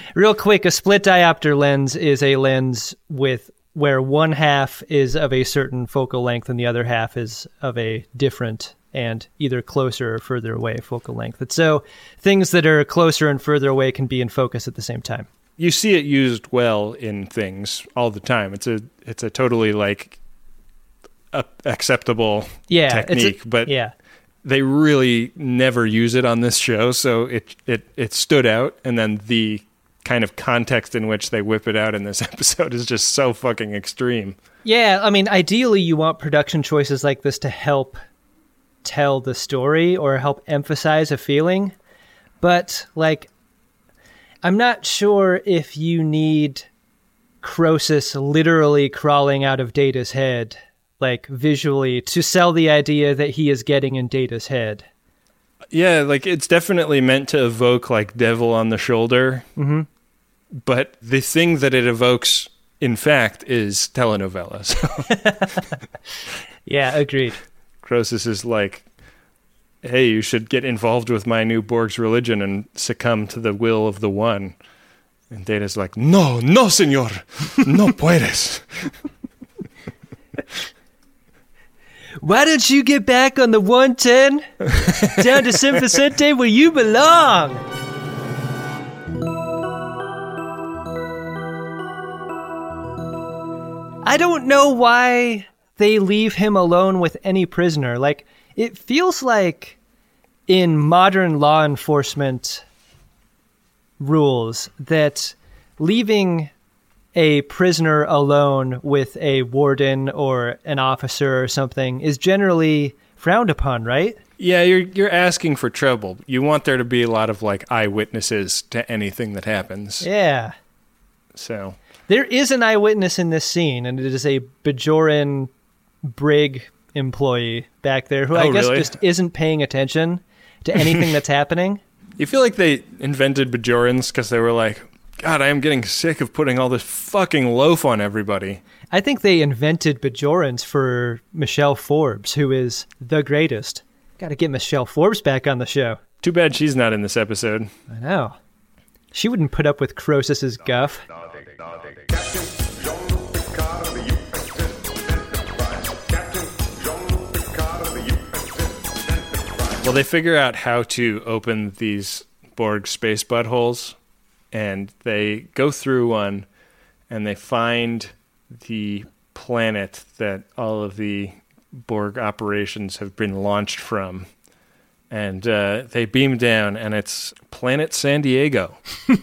Real quick, a split diopter lens is a lens with where one half is of a certain focal length and the other half is of a different and either closer or further away focal length. And so things that are closer and further away can be in focus at the same time. You see it used well in things all the time. It's a it's a totally like a- acceptable Yeah, it's a- technique, but yeah. they really never use it on this show, so it it it stood out and then the kind of context in which they whip it out in this episode is just so fucking extreme. Yeah, I mean, ideally, you want production choices like this to help tell the story or help emphasize a feeling. But, like, I'm not sure if you need Crosis literally crawling out of Data's head, like visually, to sell the idea that he is getting in Data's head. Yeah, like it's definitely meant to evoke like devil on the shoulder. Mm-hmm. But the thing that it evokes, in fact, is telenovelas. Yeah, agreed. Crosis is like, hey, you should get involved with my new Borg's religion and succumb to the will of the One. And Data's like, no, no, senor, no puedes. Why don't you get back on the 110 down to San Vicente where you belong? I don't know why they leave him alone with any prisoner. Like, it feels like in modern law enforcement rules that leaving a prisoner alone with a warden or an officer or something is generally frowned upon, right? Yeah, you're you're asking for trouble. You want there to be a lot of like eyewitnesses to anything that happens. Yeah. So There is an eyewitness in this scene, and it is a Bajoran brig employee back there who I Oh, guess really? just isn't paying attention to anything that's happening. you feel like they invented Bajorans because they were like, God, I am getting sick of putting all this fucking loaf on everybody. I think they invented Bajorans for Michelle Forbes, who is the greatest. Got to get Michelle Forbes back on the show. Too bad she's not in this episode. I know. She wouldn't put up with Crosis's guff. Well, they figure out how to open these Borg space buttholes, and they go through one, and they find the planet that all of the Borg operations have been launched from. And uh, they beam down, and it's Planet San Diego.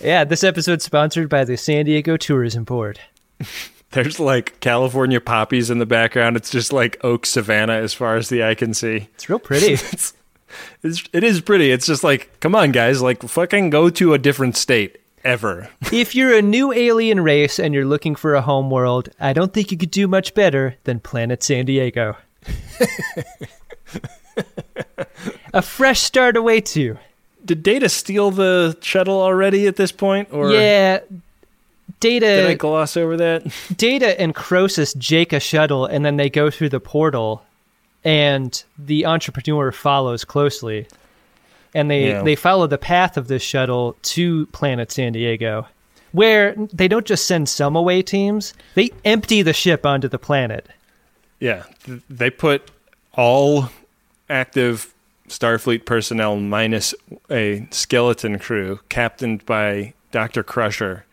Yeah, this episode's sponsored by the San Diego Tourism Board. There's like California poppies in the background. It's just like oak savanna as far as the eye can see. It's real pretty. it's, it's, it is pretty. It's just like, come on, guys, like fucking go to a different state ever. if you're a new alien race and you're looking for a home world, I don't think you could do much better than Planet San Diego. A fresh start awaits you. Did Data steal the shuttle already at this point? Or yeah, Data. Did I gloss over that? Data and Crosis jake a shuttle, and then they go through the portal, and the entrepreneur follows closely, and they Yeah. they follow the path of this shuttle to Planet San Diego, where they don't just send some away teams; they empty the ship onto the planet. Yeah, they put all active Starfleet personnel minus a skeleton crew, captained by Doctor Crusher,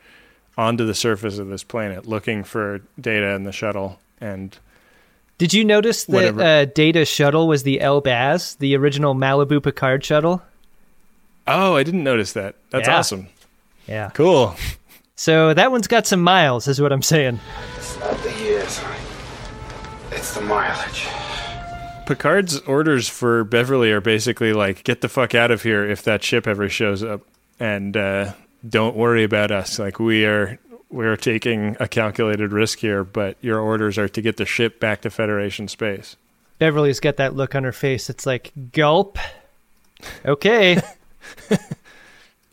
onto the surface of this planet, looking for data in the shuttle. And Did you notice that Whatever. uh, Data's shuttle was the Elbaz, the original Malibu Picard shuttle? oh, I didn't notice that. That's Yeah. awesome. Yeah. Cool. So that one's got some miles, is what I'm saying. It's not the years. It's the mileage. Picard's orders for Beverly are basically like, get the fuck out of here if that ship ever shows up, and uh, don't worry about us. Like we are, we're taking a calculated risk here, but your orders are to get the ship back to Federation space. Beverly's got that look on her face. It's like gulp. Okay.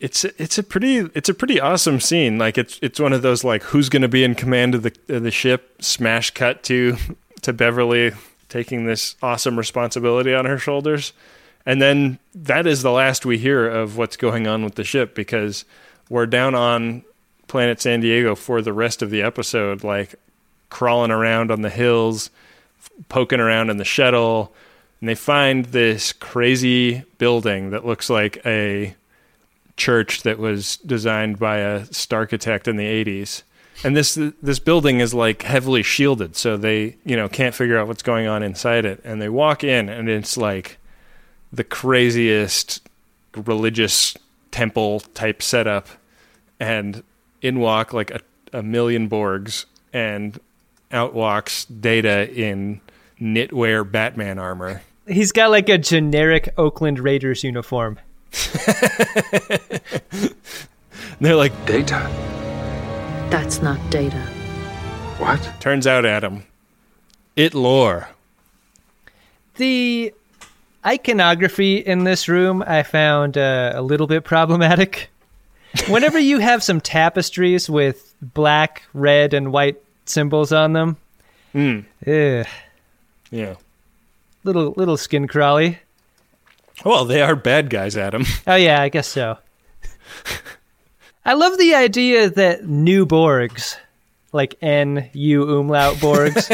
It's it's a pretty it's a pretty awesome scene. Like it's it's one of those like who's going to be in command of the of the ship? Smash cut to to Beverly taking this awesome responsibility on her shoulders, and then that is the last we hear of what's going on with the ship because we're down on planet San Diego for the rest of the episode, like crawling around on the hills, poking around in the shuttle, and they find this crazy building that looks like a church that was designed by a architect in the 80s. And this this building is like heavily shielded, so they, you know, can't figure out what's going on inside it. And they walk in and it's like the craziest religious temple type setup and in walk like a, a million Borgs and out walks Data in knitwear Batman armor. He's got like a generic Oakland Raiders uniform. They're like, Data. That's not data. What? Turns out, Adam, it Lore. The iconography in this room I found uh, a little bit problematic. Whenever you have some tapestries with black, red, and white symbols on them, Mm. ugh, Yeah. little little skin crawly. Well, they are bad guys, Adam. Oh yeah, I guess so. I love the idea that new Borgs, like N U umlaut Borgs,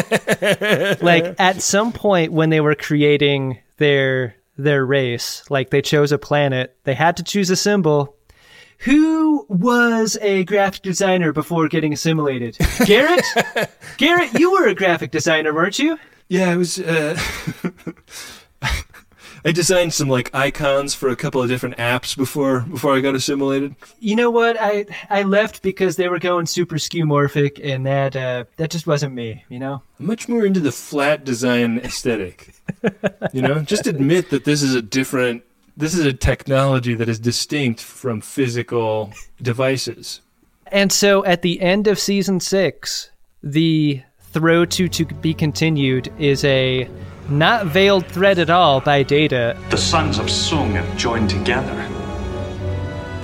like at some point when they were creating their their race, like they chose a planet, they had to choose a symbol. Who was a graphic designer before getting assimilated? Garrett? Garrett, you were a graphic designer, weren't you? Yeah, I was. Uh, I designed some like icons for a couple of different apps before before I got assimilated. You know what? I I left because they were going super skeuomorphic, and that uh, that just wasn't me. You know. I'm much more into the flat design aesthetic. you know, just admit that this is a different. This is a technology that is distinct from physical devices. And so at the end of season six, the throw to to be continued is a not veiled threat at all by Data. The sons of Soong have joined together.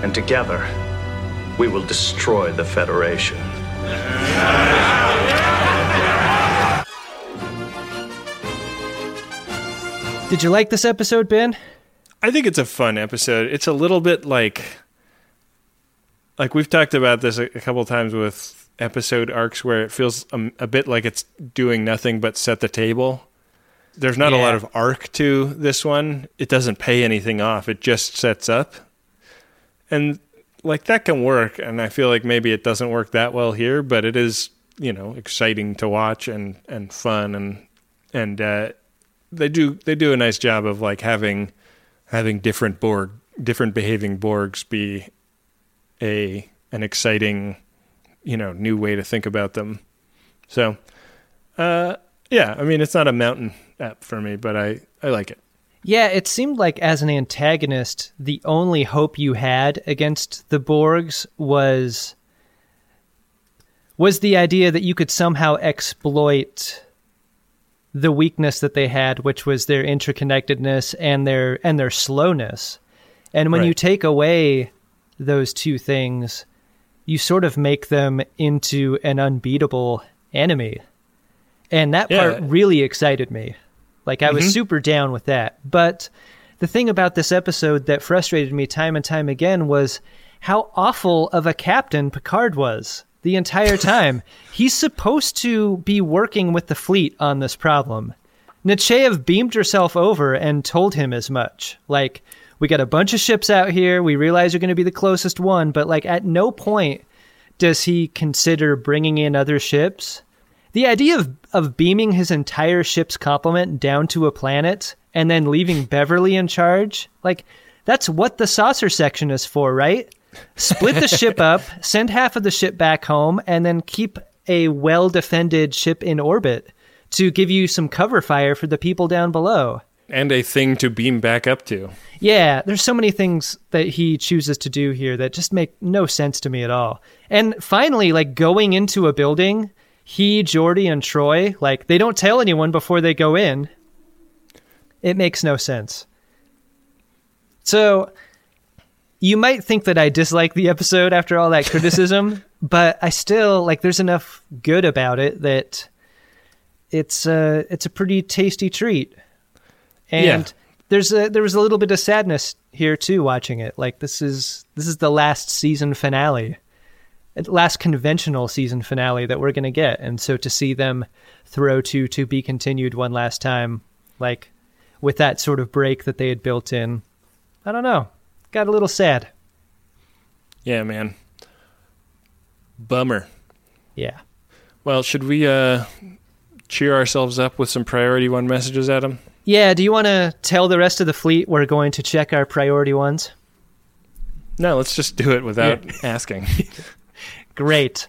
And together, we will destroy the Federation. Did you like this episode, Ben? I think it's a fun episode. It's a little bit like like we've talked about this a, a couple times with episode arcs where it feels um, a bit like it's doing nothing but set the table. There's not a lot of arc to this one. It doesn't pay anything off. It just sets up. And like that can work and I feel like maybe it doesn't work that well here, but it is you know exciting to watch and and fun and and uh, they do they do a nice job of like having having different Borg different behaving Borgs be a an exciting you know new way to think about them. So uh, yeah, I mean it's not a mountain app for me, but I I like it. Yeah, it seemed like as an antagonist, the only hope you had against the Borgs was was the idea that you could somehow exploit the weakness that they had, which was their interconnectedness and their and their slowness. And when Right. you take away those two things, you sort of make them into an unbeatable enemy. And that part really excited me. Like I was Mhm. super down with that. But the thing about this episode that frustrated me time and time again was how awful of a captain Picard was the entire time. He's supposed to be working with the fleet on this problem. Nechayev beamed herself over and told him as much. Like, we got a bunch of ships out here. We realize you're going to be the closest one, but like at no point does he consider bringing in other ships. The idea of, of beaming his entire ship's complement down to a planet and then leaving Beverly in charge, like, that's what the saucer section is for, right? Split the ship up, send half of the ship back home, and then keep a well defended ship in orbit to give you some cover fire for the people down below. And a thing to beam back up to. Yeah, there's so many things that he chooses to do here that just make no sense to me at all. And finally, like going into a building, he, Geordi, and Troi, like they don't tell anyone before they go in. It makes no sense. So you might think that I dislike the episode after all that criticism, but I still like there's enough good about it that it's uh it's a pretty tasty treat. And Yeah. there's a there was a little bit of sadness here too watching it. Like this is this is the last season finale. Last conventional season finale that we're going to get. And so to see them throw to to be continued one last time like with that sort of break that they had built in. I don't know. Got a little sad. Yeah, man. Bummer. Yeah. Well, should we uh cheer ourselves up with some priority one messages, Adam? Yeah, do you want to tell the rest of the fleet we're going to check our priority ones? No, let's just do it without Yeah. asking. Great.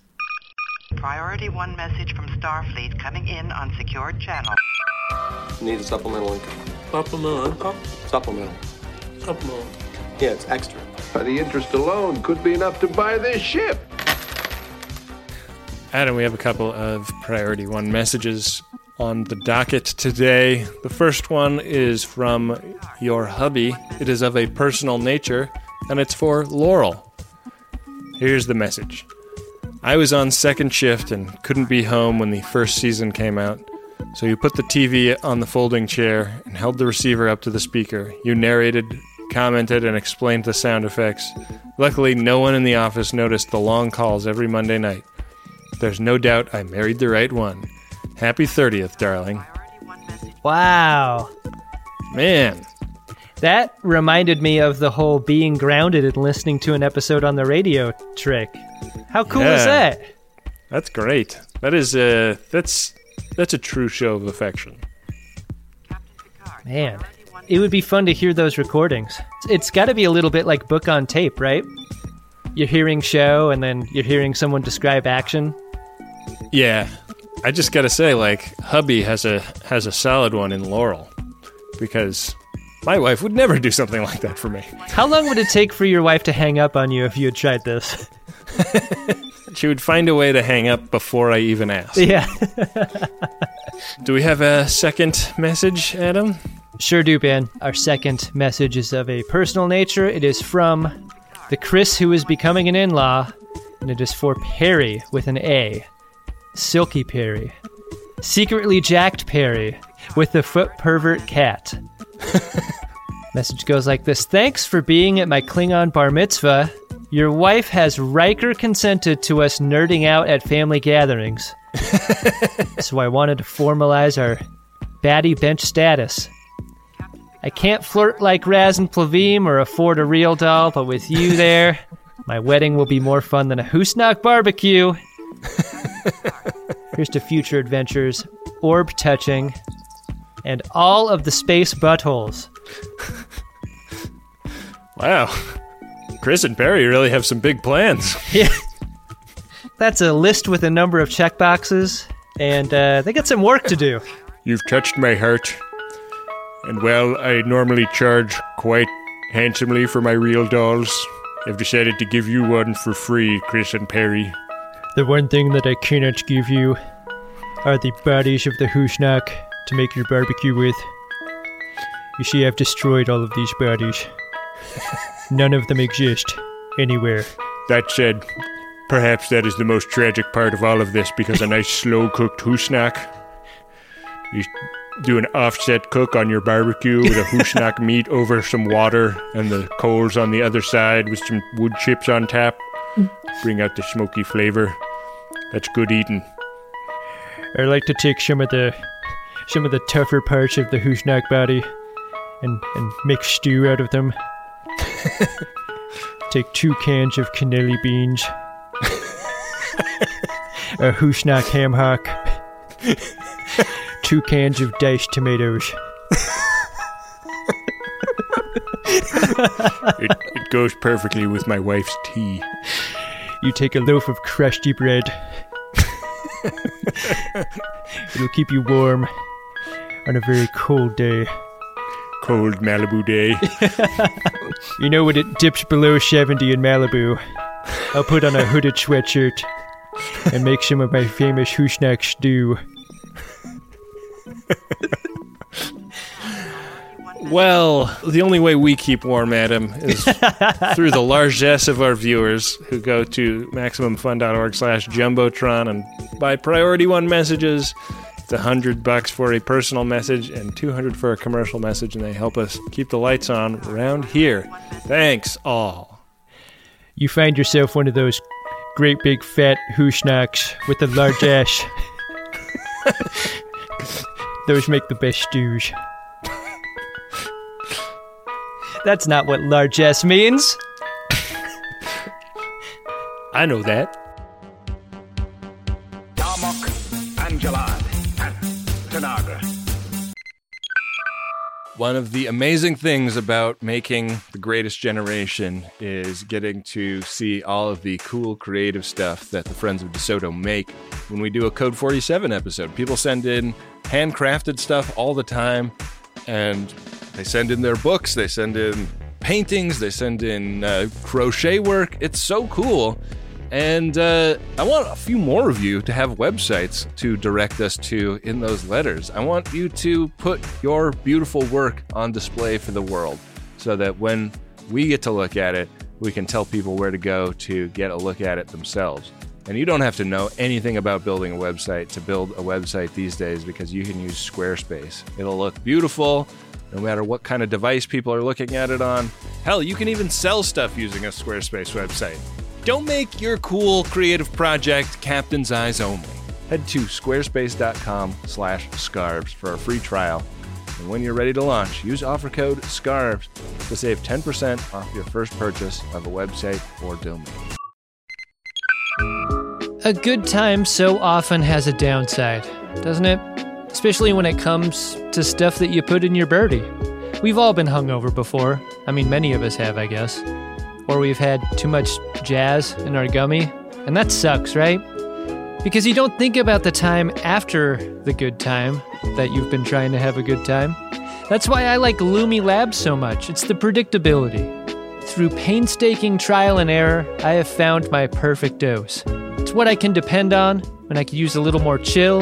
Priority one message from Starfleet coming in on secured channel. Need a supplemental income. Supplemental income? Supplemental. Supplemental. Yeah, it's extra. By the interest alone could be enough to buy this ship. Adam, we have a couple of priority one messages on the docket today. The first one is from your hubby. It is of a personal nature, and it's for Laurel. Here's the message I was on second shift and couldn't be home when the first season came out. So you put the TV on the folding chair and held the receiver up to the speaker. You narrated, commented, and explained the sound effects. Luckily, no one in the office noticed the long calls every Monday night. There's no doubt I married the right one. Happy 30th, darling. Wow. Man, That reminded me of the whole being grounded and listening to an episode on the radio trick. How cool is that? that's great. That is uh that's that's a true show of affection. Man, it would be fun to hear those recordings. It's got to be a little bit like book on tape, right? You're hearing show and then you're hearing someone describe action. Yeah. I just got to say like hubby has a has a solid one in Laurel because my wife would never do something like that for me. How long would it take for your wife to hang up on you if you had tried this? She would find a way to hang up before I even asked. Yeah. Do we have a second message, Adam? Sure do, Ben. Our second message is of a personal nature. It is from the Chris who is becoming an in law, and it is for Perry with an A. Silky Perry. Secretly jacked Perry with the foot pervert cat. Message goes like this Thanks for being at my Klingon bar mitzvah. Your wife has Riker consented to us nerding out at family gatherings. so I wanted to formalize our baddie bench status. I can't flirt like Raz and Plavim or afford a real doll, but with you there, my wedding will be more fun than a Husnock barbecue. Here's to future adventures, orb touching, and all of the space buttholes. Wow. Chris and Perry really have some big plans. Yeah. That's a list with a number of checkboxes, and uh, they got some work to do. You've touched my heart. And well, I normally charge quite handsomely for my real dolls. I've decided to give you one for free, Chris and Perry. The one thing that I cannot give you are the bodies of the Husnock to make your barbecue with. You see, I've destroyed all of these bodies. None of them exist anywhere. That said, perhaps that is the most tragic part of all of this because a nice slow cooked Husnock. You do an offset cook on your barbecue with a Husnock meat over some water and the coals on the other side with some wood chips on top. Mm. Bring out the smoky flavor. That's good eating. I like to take some of the some of the tougher parts of the Husnock body and, and make stew out of them. take two cans of cannelli beans, a Husnock ham hock, two cans of diced tomatoes. It, it goes perfectly with my wife's tea. You take a loaf of crusty bread. It'll keep you warm on a very cold day. Cold Malibu day. You know when it dips below 70 in Malibu, I'll put on a hooded sweatshirt and make some of my famous Husnock stew. Well, the only way we keep warm, Adam, is through the largesse of our viewers who go to maximumfun.org slash jumbotron and buy priority one messages. It's a hundred bucks for a personal message and two hundred for a commercial message, and they help us keep the lights on around here. Thanks all. You find yourself one of those great big fat Husnocks with a large ash. those make the best stews. That's not what largesse means. I know that. Darmok, and Jalad, and Tanagra. One of the amazing things about making The Greatest Generation is getting to see all of the cool creative stuff that the Friends of DeSoto make when we do a Code 47 episode. People send in handcrafted stuff all the time, and they send in their books, they send in paintings, they send in uh, crochet work. It's so cool. And uh, I want a few more of you to have websites to direct us to in those letters. I want you to put your beautiful work on display for the world so that when we get to look at it, we can tell people where to go to get a look at it themselves. And you don't have to know anything about building a website to build a website these days because you can use Squarespace. It'll look beautiful no matter what kind of device people are looking at it on. Hell, you can even sell stuff using a Squarespace website. Don't make your cool creative project captain's eyes only. Head to squarespace.com slash scarves for a free trial. And when you're ready to launch, use offer code SCARVES to save 10% off your first purchase of a website or domain. A good time so often has a downside, doesn't it? Especially when it comes to stuff that you put in your birdie. We've all been hungover before. I mean, many of us have, I guess. Or we've had too much jazz in our gummy. And that sucks, right? Because you don't think about the time after the good time that you've been trying to have a good time. That's why I like Lumi Labs so much. It's the predictability. Through painstaking trial and error, I have found my perfect dose. It's what I can depend on when I could use a little more chill,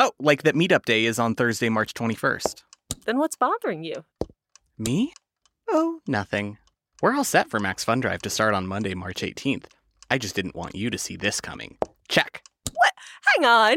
Oh, like that meetup day is on Thursday, March 21st. Then what's bothering you? Me? Oh, nothing. We're all set for Max Fun Drive to start on Monday, March 18th. I just didn't want you to see this coming. Check. What? Hang on.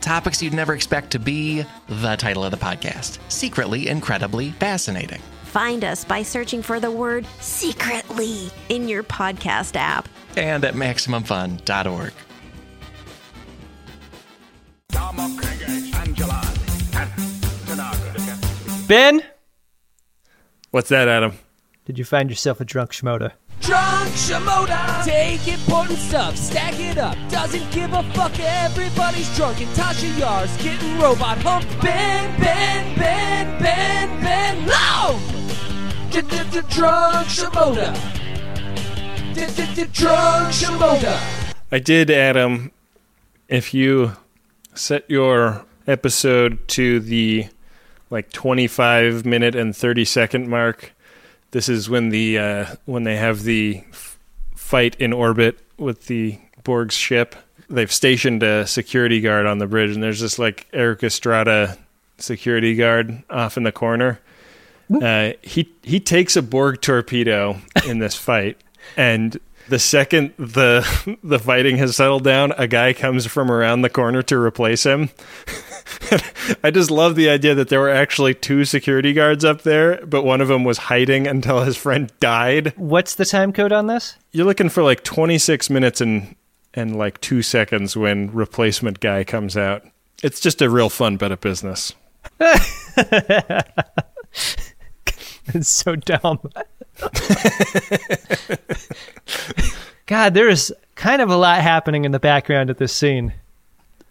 Topics you'd never expect to be the title of the podcast Secretly Incredibly Fascinating. Find us by searching for the word secretly in your podcast app. And at MaximumFun.org. Ben, What's that, Adam? did you find yourself a drunk Shimoda? Drunk Shimoda, take important stuff, stack it up. Doesn't give a fuck, everybody's drunk. And Tasha Yar's getting robot humped. Ben, Ben, Ben, Ben, Ben, no! Drunk Shimoda. Drunk Shimoda. I did, Adam. If you set your episode to the like 25 minute and 30 second mark, this is when the uh, when they have the f- fight in orbit with the Borg's ship. They've stationed a security guard on the bridge, and there's this like Erik Estrada security guard off in the corner. Uh, he he takes a Borg torpedo in this fight, and the second the the fighting has settled down, a guy comes from around the corner to replace him. I just love the idea that there were actually two security guards up there, but one of them was hiding until his friend died. What's the time code on this? You're looking for like 26 minutes and and like 2 seconds when replacement guy comes out. It's just a real fun bit of business. It's so dumb. God, there is kind of a lot happening in the background of this scene.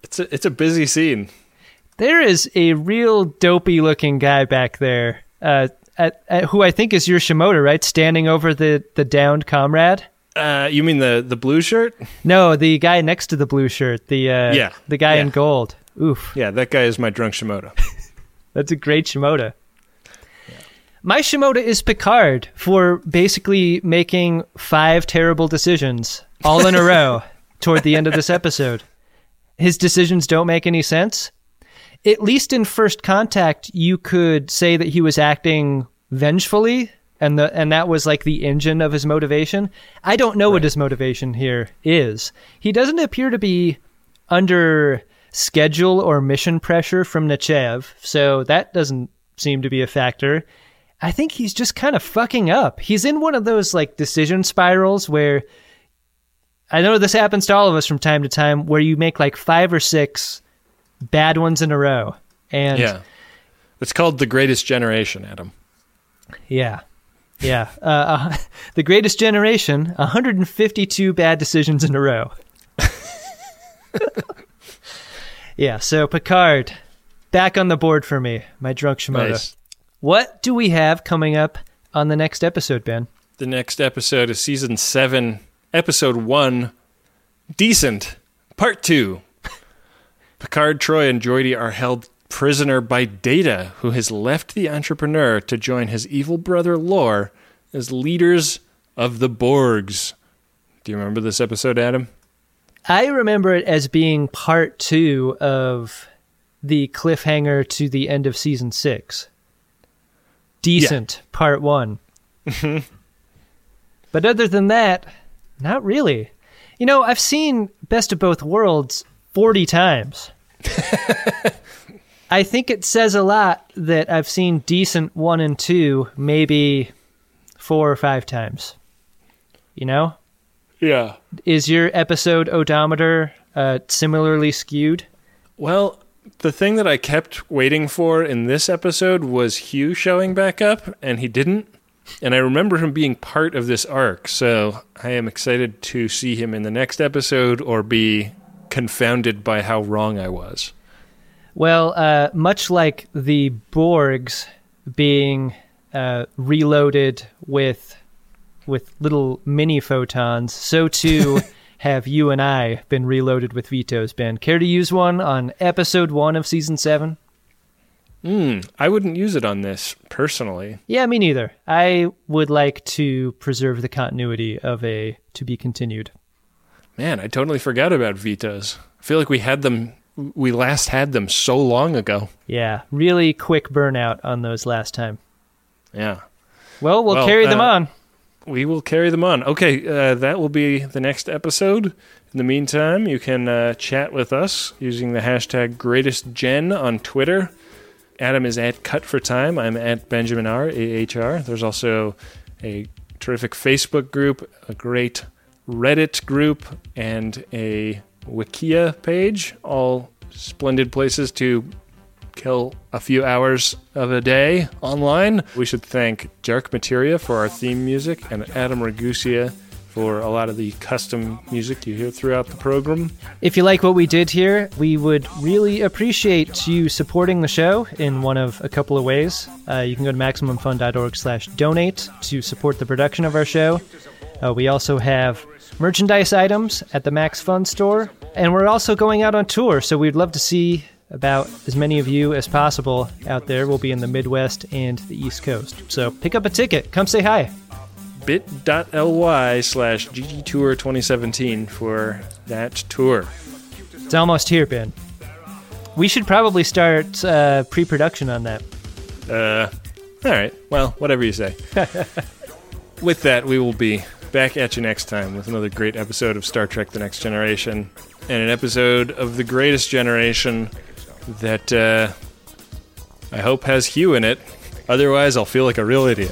It's a, it's a busy scene. There is a real dopey looking guy back there, uh, at, at, who I think is your Shimoda, right? Standing over the, the downed comrade. Uh, you mean the the blue shirt? No, the guy next to the blue shirt. The uh, Yeah, the guy in gold. Oof, Yeah, that guy is my drunk Shimoda. that's a great Shimoda. My Shimoda is Picard for basically making five terrible decisions all in a row toward the end of this episode. His decisions don't make any sense. At least in First Contact, you could say that he was acting vengefully, and the and that was like the engine of his motivation. I don't know what his motivation here is. He doesn't appear to be under schedule or mission pressure from Nechayev, so that doesn't seem to be a factor. I think he's just kind of fucking up. He's in one of those like decision spirals where I know this happens to all of us from time to time where you make like five or six bad ones in a row. And yeah. It's called The Greatest Generation, Adam. yeah. Yeah. Uh, uh, the greatest generation, 152 bad decisions in a row. yeah, so Picard, back on the board for me, my drunk Shimoda. Nice. What do we have coming up on the next episode, Ben? The next episode is season seven, episode one, Descent, part two. Picard, Troi, and Geordi are held prisoner by Data, who has left the entrepreneur to join his evil brother Lore as leaders of the Borgs. Do you remember this episode, Adam? I remember it as being part two of the cliffhanger to the end of season six. Descent, part one. but other than that, not really. You know, I've seen Best of Both Worlds 40 times. I think it says a lot that I've seen Descent 1 and 2 maybe four or five times. You know? Yeah. Is your episode odometer uh, similarly skewed? Well, the thing that I kept waiting for in this episode was Hugh showing back up, and he didn't. And I remember him being part of this arc, so I am excited to see him in the next episode or be confounded by how wrong I was. Well, uh, much like the Borgs being uh, reloaded with with little mini photons, so too have you and I been reloaded with vetoes. Ben, care to use one on episode one of season seven? Hmm, I wouldn't use it on this personally. Yeah, me neither. I would like to preserve the continuity of a to be continued. Man, I totally forgot about vetoes. I feel like we had them. We last had them so long ago. Yeah, really quick burnout on those last time. Yeah. Well, we'll carry them uh, on. We will carry them on. Okay, uh, that will be the next episode. In the meantime, you can uh, chat with us using the hashtag GreatestGen on Twitter. Adam is at Cut for Time. I'm at Benjamin R. AHR. There's also a terrific Facebook group, a great Reddit group, and a Wikia page. All splendid places to kill a few hours of a day online. We should thank Jark Materia for our theme music and Adam Ragusea for a lot of the custom music you hear throughout the program. If you like what we did here, we would really appreciate you supporting the show in one of a couple of ways. Uh, you can go to maximumfun.org slash donate to support the production of our show. Uh, we also have merchandise items at the Max Fun store, and we're also going out on tour, so we'd love to see about as many of you as possible out there. We'll be in the Midwest and the East Coast. So pick up a ticket. Come say hi. bit.ly slash ggtour 2017 for that tour. It's almost here, Ben. We should probably start uh, pre production on that. Uh, all right. Well, whatever you say. with that, we will be back at you next time with another great episode of Star Trek The Next Generation and an episode of The Greatest Generation that uh, I hope has Hugh in it. Otherwise, I'll feel like a real idiot.